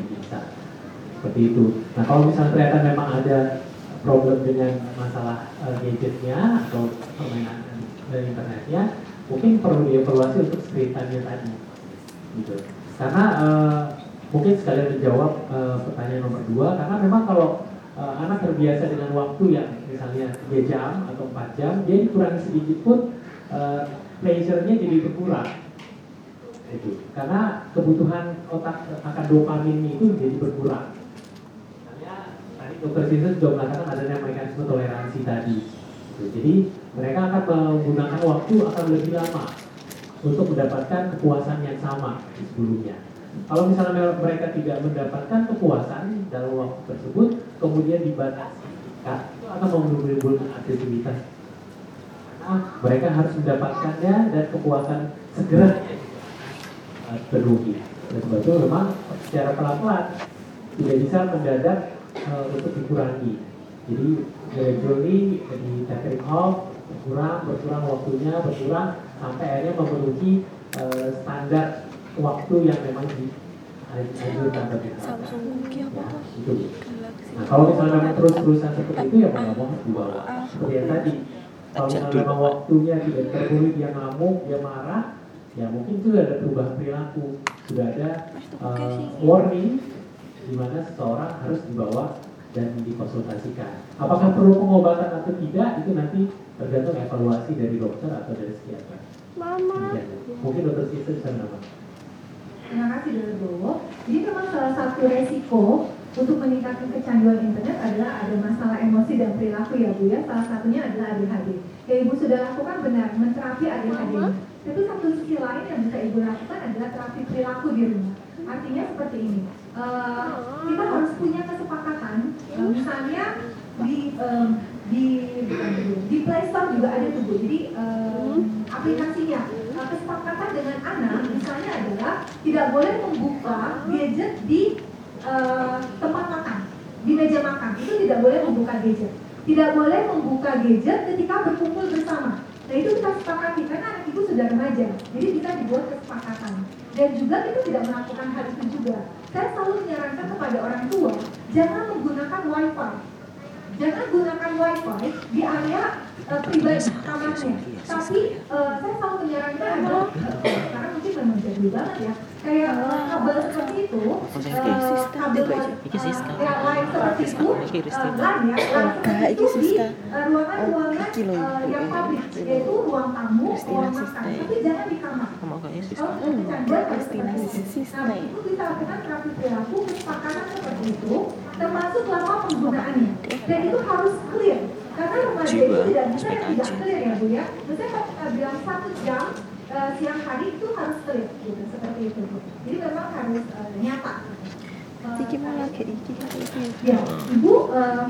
bisa seperti itu. Nah kalau misalnya ternyata memang ada problem dengan masalah eh, gadgetnya atau permainan dan internetnya, mungkin perlu dievaluasi untuk screen time-nya tadi. Gitu. Karena eh, mungkin sekalian menjawab eh, pertanyaan nomor dua, karena memang kalau eh, anak terbiasa dengan waktu yang misalnya 3 jam atau 4 jam, dia dikurangi sedikit pun eh, pleasure-nya jadi berkurang itu karena kebutuhan otak akan dopamin itu jadi berkurang dokter Sinsen juga mengatakan adanya mekanisme toleransi tadi. Gitu. jadi mereka akan menggunakan waktu akan lebih lama untuk mendapatkan kepuasan yang sama di sebelumnya. Kalau misalnya mereka tidak mendapatkan kepuasan dalam waktu tersebut kemudian dibatasi. Itu akan menimbulkan agresivitas. Karena mereka harus mendapatkannya dan kepuasan segera. Uh, terrugi. Oleh sebab memang secara pelan-pelan tidak bisa mendadak uh, untuk dikurangi. Jadi gradually di tapering off, berkurang, berkurang waktunya, berkurang sampai akhirnya memenuhi uh, standar waktu yang memang dianjurkan bagi kita. Itu. Nah, kalau misalnya memang terus-terusan seperti itu ya mau nggak mau harus dibawa. Seperti yang tadi, kalau misalnya memang waktunya tidak terpenuhi dia ngamuk, dia marah, ya mungkin itu ada perubahan perilaku, sudah ada uh, warning di mana seseorang harus dibawa dan dikonsultasikan. Apakah perlu pengobatan atau tidak itu nanti tergantung evaluasi dari dokter atau dari psikiater. Mama. Demikian. Mungkin dokter Sister bisa menambah. Terima kasih Dr. Bowo. Jadi memang salah satu resiko untuk meningkatkan kecanduan internet adalah ada masalah emosi dan perilaku ya Bu ya. Salah satunya adalah ADHD. Yang Ibu sudah lakukan benar, menterapi ADHD. Tapi satu sisi lain yang bisa Ibu lakukan adalah terapi perilaku di rumah. Artinya seperti ini, eh, kita harus punya kesepakatan, eh, misalnya di em, di di Play Store juga ada tuh. Jadi em, aplikasinya eh, kesepakatan dengan anak misalnya adalah tidak boleh membuka gadget di eh, tempat makan, di meja makan. Itu tidak boleh membuka gadget. Tidak boleh membuka gadget ketika berkumpul bersama. Nah itu kita sepakati karena anak itu sudah remaja, jadi bisa dibuat kesepakatan. Dan juga kita tidak melakukan hal itu juga. Saya selalu menyarankan kepada orang tua jangan menggunakan wifi. Jangan gunakan wifi di area eh, pribadi kamarnya. Tapi eh, saya selalu menyarankan adalah eh, karena mungkin memang jadul banget ya. Kayak eh, kabel seperti itu, eh, kabel Iki Siska. eh, ya, line seperti itu, Iki line ya, Enggak, iki Siska. ruangan-ruangan yang publik, yaitu ruang tamu, ruang makan, tapi jangan di kamar. Siska. Christina seperti itu. Siska. Nah, itu kita lakukan terapi perilaku kesepakatan seperti itu, termasuk lama penggunaannya. Dan itu harus clear. Karena remaja itu tidak bisa yang tidak clear ya Bu ya. Misalnya bilang satu jam eh, siang hari itu harus clear gitu, seperti itu Bu. Jadi memang harus eh, nyata. Ini Ya, Ibu eh,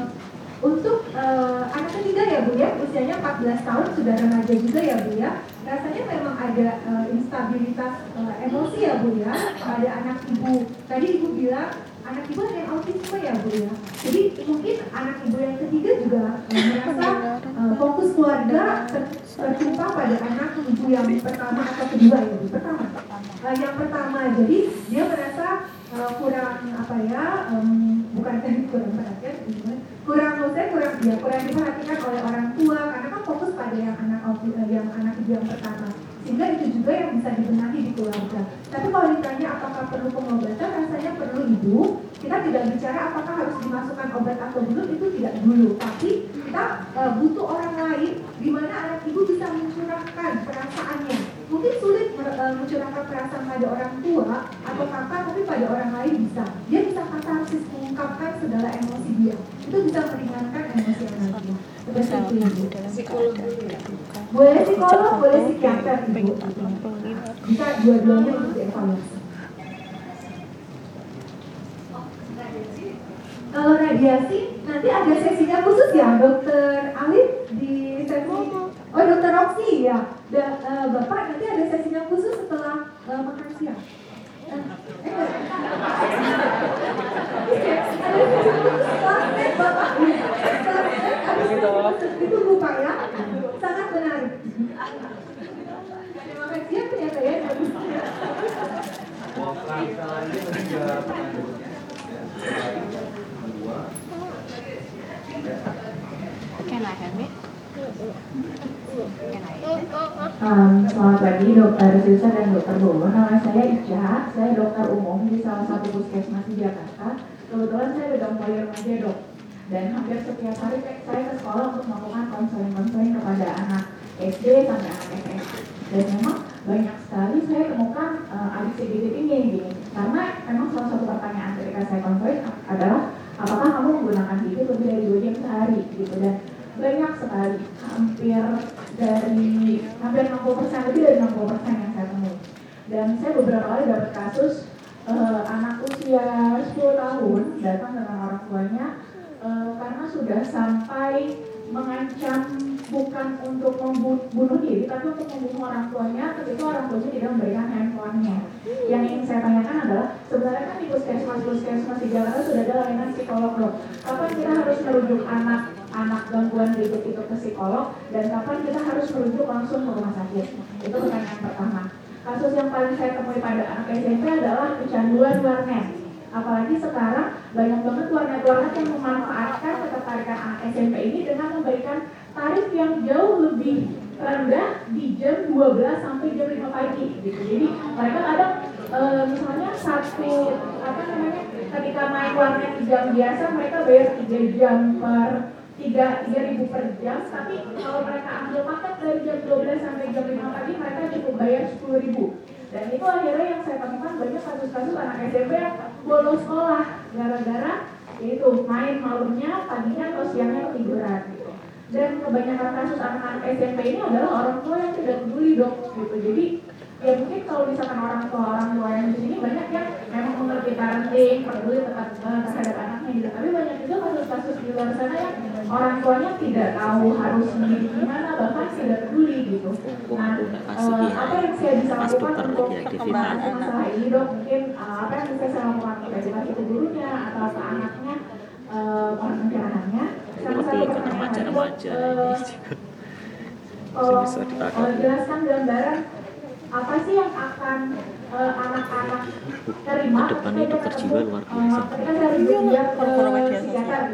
untuk eh, anak ketiga ya Bu Bu ya, usianya 14 tahun sudah remaja juga ya Bu ya. Rasanya memang ada uh, instabilitas uh, emosi ya Bu ya pada anak ibu. Tadi Ibu bilang anak ibu yang autisme ya Bu ya. Jadi mungkin anak ibu yang ketiga juga uh, merasa uh, fokus keluarga ter tertumpah pada anak ibu yang pertama atau kedua ya Bu. Pertama. Uh, yang pertama, jadi dia merasa uh, kurang apa ya, um, bukan kurang perhatian, kurang maksudnya kurang ya kurang diperhatikan oleh orang tua karena kan fokus pada yang anak yang anak ibu yang pertama sehingga itu juga yang bisa dibenahi di keluarga. Tapi kalau ditanya apakah perlu pengobatan, rasanya perlu ibu. Kita tidak bicara apakah harus dimasukkan obat atau belum itu tidak dulu. Tapi kita uh, butuh orang lain di mana anak ibu bisa mencurahkan perasaannya. Mungkin sulit uh, mencurahkan perasaan pada orang tua atau kakak, tapi pada orang lain bisa. Dia bisa katarsis mengungkapkan segala emosi dia. Itu bisa meringankan emosi anaknya. Seperti itu ibu. Boleh psikolog, boleh psikiater ibu. Bisa dua-duanya untuk dievaluasi. Kalau radiasi, nanti ada sesinya khusus ya, dokter Alif di sesi Oh, dokter Roxy ya. Da, uh, Bapak nanti ada sesinya khusus setelah uh, makan siang. Uh, eh, ada sesi khusus setelah snack Bapak. Setelah lupa ya. Sangat menarik. Terima kasih ya ternyata ya. Selamat pagi dokter Silsa dan dokter Bowo. Nama saya Ica, saya dokter umum di salah satu puskesmas di Jakarta. Kebetulan saya udah mulai remaja dok. Dan hampir setiap hari saya ke sekolah untuk melakukan konseling-konseling kepada anak SD sampai anak SMP. Dan memang banyak sekali saya temukan uh, digit ini gini. Karena memang salah satu pertanyaan ketika saya konseling adalah apakah kamu menggunakan digit lebih dari dua jam sehari gitu dan banyak sekali hampir dari hampir 60 persen lebih dari 60 persen yang saya temui dan saya beberapa kali dapat kasus uh, anak usia 10 tahun datang dengan orang tuanya uh, karena sudah sampai mengancam bukan untuk membunuh diri tapi untuk membunuh orang tuanya ketika orang tuanya tidak memberikan handphonenya. Yang ingin saya tanyakan adalah sebenarnya kan di puskesmas puskesmas di Jakarta sudah ada layanan psikolog loh kapan kita harus merujuk anak anak gangguan hidup itu ke psikolog dan kapan kita harus merujuk langsung ke rumah sakit? Itu pertanyaan pertama. Kasus yang paling saya temui pada anak SMP adalah kecanduan warnet. Apalagi sekarang banyak banget warnet-warnet yang memanfaatkan ketertarikan anak SMP ini dengan memberikan tarif yang jauh lebih rendah di jam 12 sampai jam 5 pagi gitu. Jadi mereka kadang e, misalnya satu apa namanya ketika main warnet di jam biasa mereka bayar 3 jam per tiga tiga ribu per jam. Tapi kalau mereka ambil paket dari jam 12 sampai jam 5 pagi mereka cukup bayar 10 ribu. Dan itu akhirnya yang saya temukan banyak kasus-kasus anak SMP yang bolos sekolah gara-gara itu main malamnya paginya atau siangnya ketiduran dan kebanyakan kasus anak-anak SMP ini adalah orang tua yang tidak peduli dok gitu. Jadi ya mungkin kalau misalkan orang tua orang tua yang di sini banyak yang memang mengerti parenting peduli terhadap, terhadap anaknya gitu. Tapi banyak juga kasus-kasus di luar sana yang orang tuanya tidak tahu harus gimana bahkan tidak peduli gitu. Nah uh, apa yang saya bisa lakukan untuk membahas masalah ini dok mungkin uh, apa yang bisa saya lakukan? Untuk edukasi ke gurunya atau ke anaknya uh, pencerahannya sama satu pertanyaan lagi dok uh, uh, jelaskan gambaran apa sih yang akan anak-anak uh, terima depannya dokter jiwa luar biasa. Ke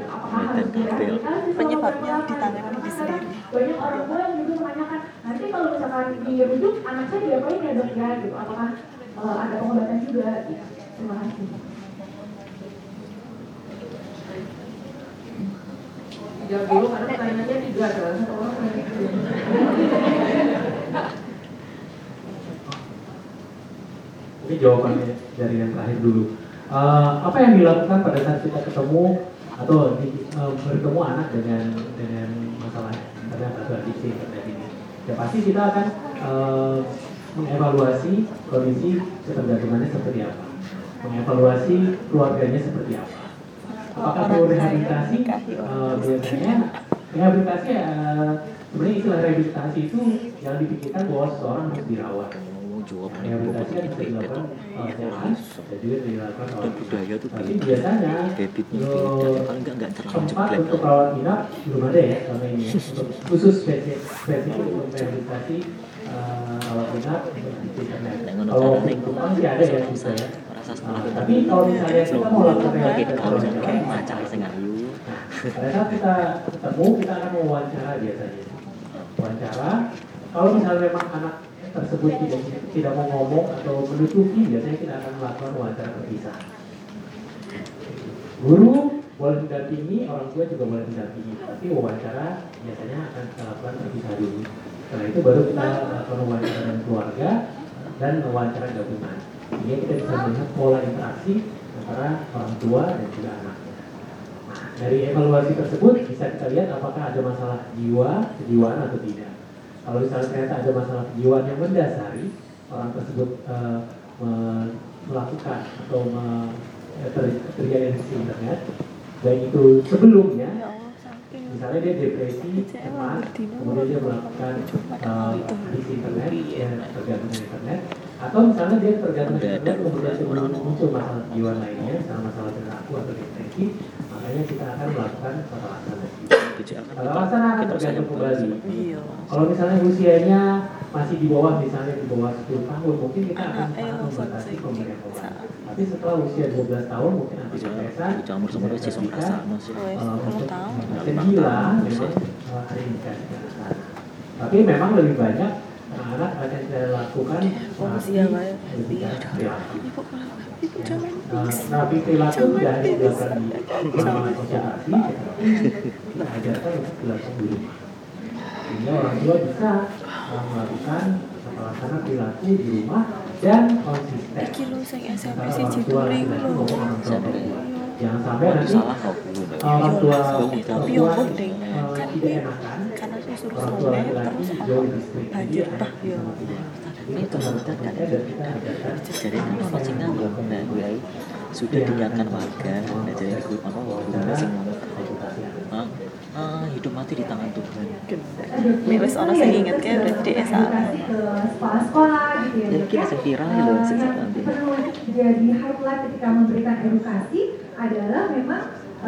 apakah harus direhabilitasi penyebabnya ditangani di sendiri. banyak orang tua yang juga menanyakan nanti kalau misalkan dirujuk anak saya diapain ya dok ya gitu. Apakah uh, ada pengobatan juga? Gitu. terima kasih Jangan dulu karena pertanyaannya tiga adalah satu orang Mungkin jawabannya dari yang terakhir dulu. Uh, apa yang dilakukan pada saat kita ketemu atau di, uh, bertemu anak dengan dengan masalah pada kasus adiksi terjadi ini? Ya pasti kita akan uh, mengevaluasi kondisi ketergantungannya seperti apa, mengevaluasi keluarganya seperti apa. Apakah perlu rehabilitasi? Uh, biasanya rehabilitasi eh, sebenarnya istilah rehabilitasi itu yang dipikirkan bahwa seseorang harus dirawat. Oh, Ya, rehabilitasi kan itu bisa itu dilakukan oleh sehat dan juga dilakukan oleh budaya tapi biasanya beda ya enggak enggak terlalu tempat untuk rawat inap belum ada ya selama ini ya. untuk khusus spesifik untuk rehabilitasi eh, rawat inap di internet. Ngono kalau carane untuk Jepang sih ada ya bisa ya Nah, tapi kalau misalnya kita mau lakukan sing ayu Nah, saat kita ketemu, kita akan mewawancara biasanya. Wawancara, kalau misalnya memang anak tersebut tidak tidak mau ngomong atau menutupi, biasanya kita akan melakukan wawancara terpisah. Guru boleh mendampingi, orang tua juga boleh mendampingi, tapi wawancara biasanya akan kita lakukan terpisah dulu. Setelah itu baru kita lakukan wawancara dengan keluarga dan wawancara gabungan. Sehingga kita bisa melihat pola interaksi antara orang tua dan juga anak. Nah, dari evaluasi tersebut bisa kita lihat apakah ada masalah jiwa, kejiwaan atau tidak. Kalau misalnya ternyata ada masalah kejiwaan yang mendasari, orang tersebut me- melakukan atau me- eh, ter- terjadi adiksi internet, baik itu sebelumnya, ya misalnya dia depresi, cemas, kemudian dia melakukan eh, adiksi internet, dia tergantung dengan internet, atau misalnya dia tergantung dengan internet, kemudian timbul muncul masalah kejiwaan lainnya, misalnya masalah perilaku atau depresi, makanya kita akan melakukan kan Tata laksana akan kita tergantung kembali. iya. Kalau misalnya usianya masih di bawah misalnya di bawah 10 tahun mungkin kita akan Anak, eh, membatasi pemberian obat. Tapi setelah usia 12 tahun mungkin akan bisa biasa campur sama dia sih. Rasa masih segila memang ada indikasi. Tapi memang lebih banyak anak-anak akan saya lakukan? Terapi yang lain. ketika perilaku. perilaku tidak hanya dilakukan di konsultasi, tetapi diajarkan untuk di rumah. Sehingga orang tua bisa melakukan laksana perilaku di rumah dan konsisten. iki lu sing Antara siji laki-laki lho. perempuan. Jangan sampai nanti orang tua uh, kan tidak enakan, suruh soleh laki-laki terus apa banjir ini tuh harus kita kan? Jadi kan ono sing nganggo nah sudah diingatkan warga nah jadi guru sing ngomong ah, hidup mati di tangan Tuhan. Nek wis ana sing inget kae berarti dia salah. Edukasi ke sekolah-sekolah gitu ya. Jadi kita ya. lho, sing jadi highlight ketika memberikan edukasi adalah memang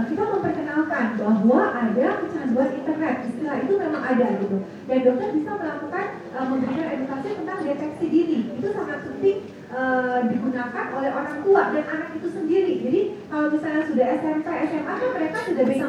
kita memperkenalkan bahwa ada kecanduan internet. Istilah itu memang ada gitu. Dan dokter bisa melakukan eh, memberikan edukasi tentang deteksi dini. Itu sangat penting eh, digunakan oleh orang tua dan anak itu sendiri. Jadi kalau misalnya sudah SMP SMA kan mereka sudah bisa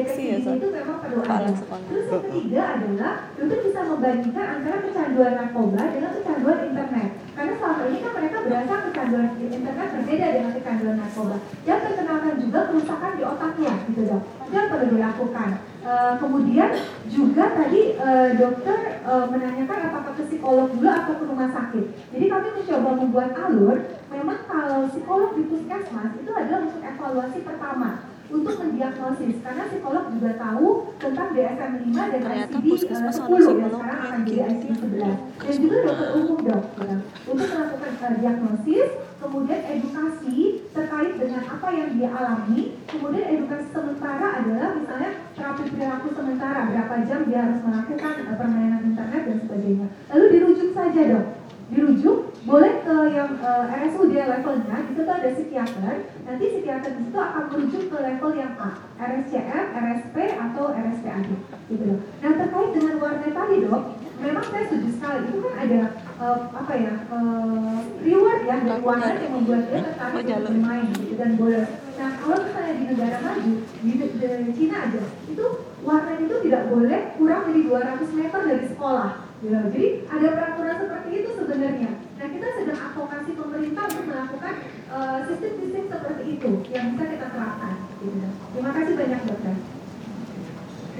ya, dini Son? itu memang perlu ada. terus yang ketiga adalah dokter bisa membandingkan antara kecanduan narkoba dengan kecanduan internet. Karena selama ini kan mereka berasa kecanduan internet berbeda dengan kecanduan narkoba. Dan terkenalkan juga kerusakan di otaknya gitu dok itu yang perlu dilakukan Eh, kemudian juga tadi eh, dokter eh, menanyakan apakah ke psikolog dulu atau ke rumah sakit. Jadi kami mencoba membuat alur. Memang kalau psikolog di puskesmas itu adalah untuk evaluasi pertama untuk mendiagnosis. Karena psikolog juga tahu tentang DSM-5 dan Ternyata ICD puskesmas eh, ada 10 yang sekarang akan jadi. ICD 11 dan juga dokter umum dok ya, untuk melakukan eh, diagnosis kemudian edukasi terkait dengan apa yang dia alami kemudian edukasi sementara adalah misalnya terapi perilaku sementara berapa jam dia harus melakukan eh, permainan internet dan sebagainya. Lalu dirujuk saja dok. Dirujuk boleh ke yang eh, RSUD levelnya di situ ada psikiater. Nanti psikiater di situ akan merujuk ke level yang A RSCM, RSP atau RSPAD gitu. Dok. Nah terkait dengan warnet tadi dok memang saya setuju sekali. Itu kan ada eh, apa ya eh, reward ya dari warnet yang membuat dia tertarik untuk bermain gitu dan boleh nah kalau misalnya di negara maju di, di Cina aja itu warnet itu tidak boleh kurang dari 200 meter dari sekolah gitu. jadi ada peraturan seperti itu sebenarnya nah kita sedang advokasi pemerintah untuk melakukan eh, sistem-sistem seperti itu yang bisa kita terapkan gitu. terima kasih banyak dokter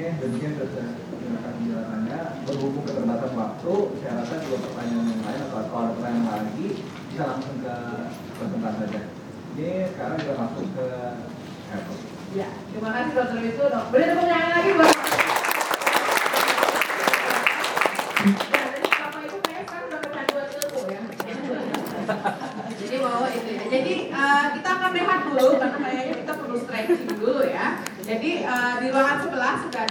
Oke, demikian sudah silakan penjelasannya. Berhubung keterbatasan waktu, saya rasa dua pertanyaan yang lain atau kalau ada pertanyaan lagi bisa langsung ke presentasi saja. Ini sekarang kita masuk ke Apple. Ya, terima kasih dokter Wisnu. Boleh tepuk tangan lagi buat Ya, tadi Bapak Ibu kayaknya sekarang udah kecanduan ilmu ya. Jadi mau itu ya. Jadi eh, kita akan rehat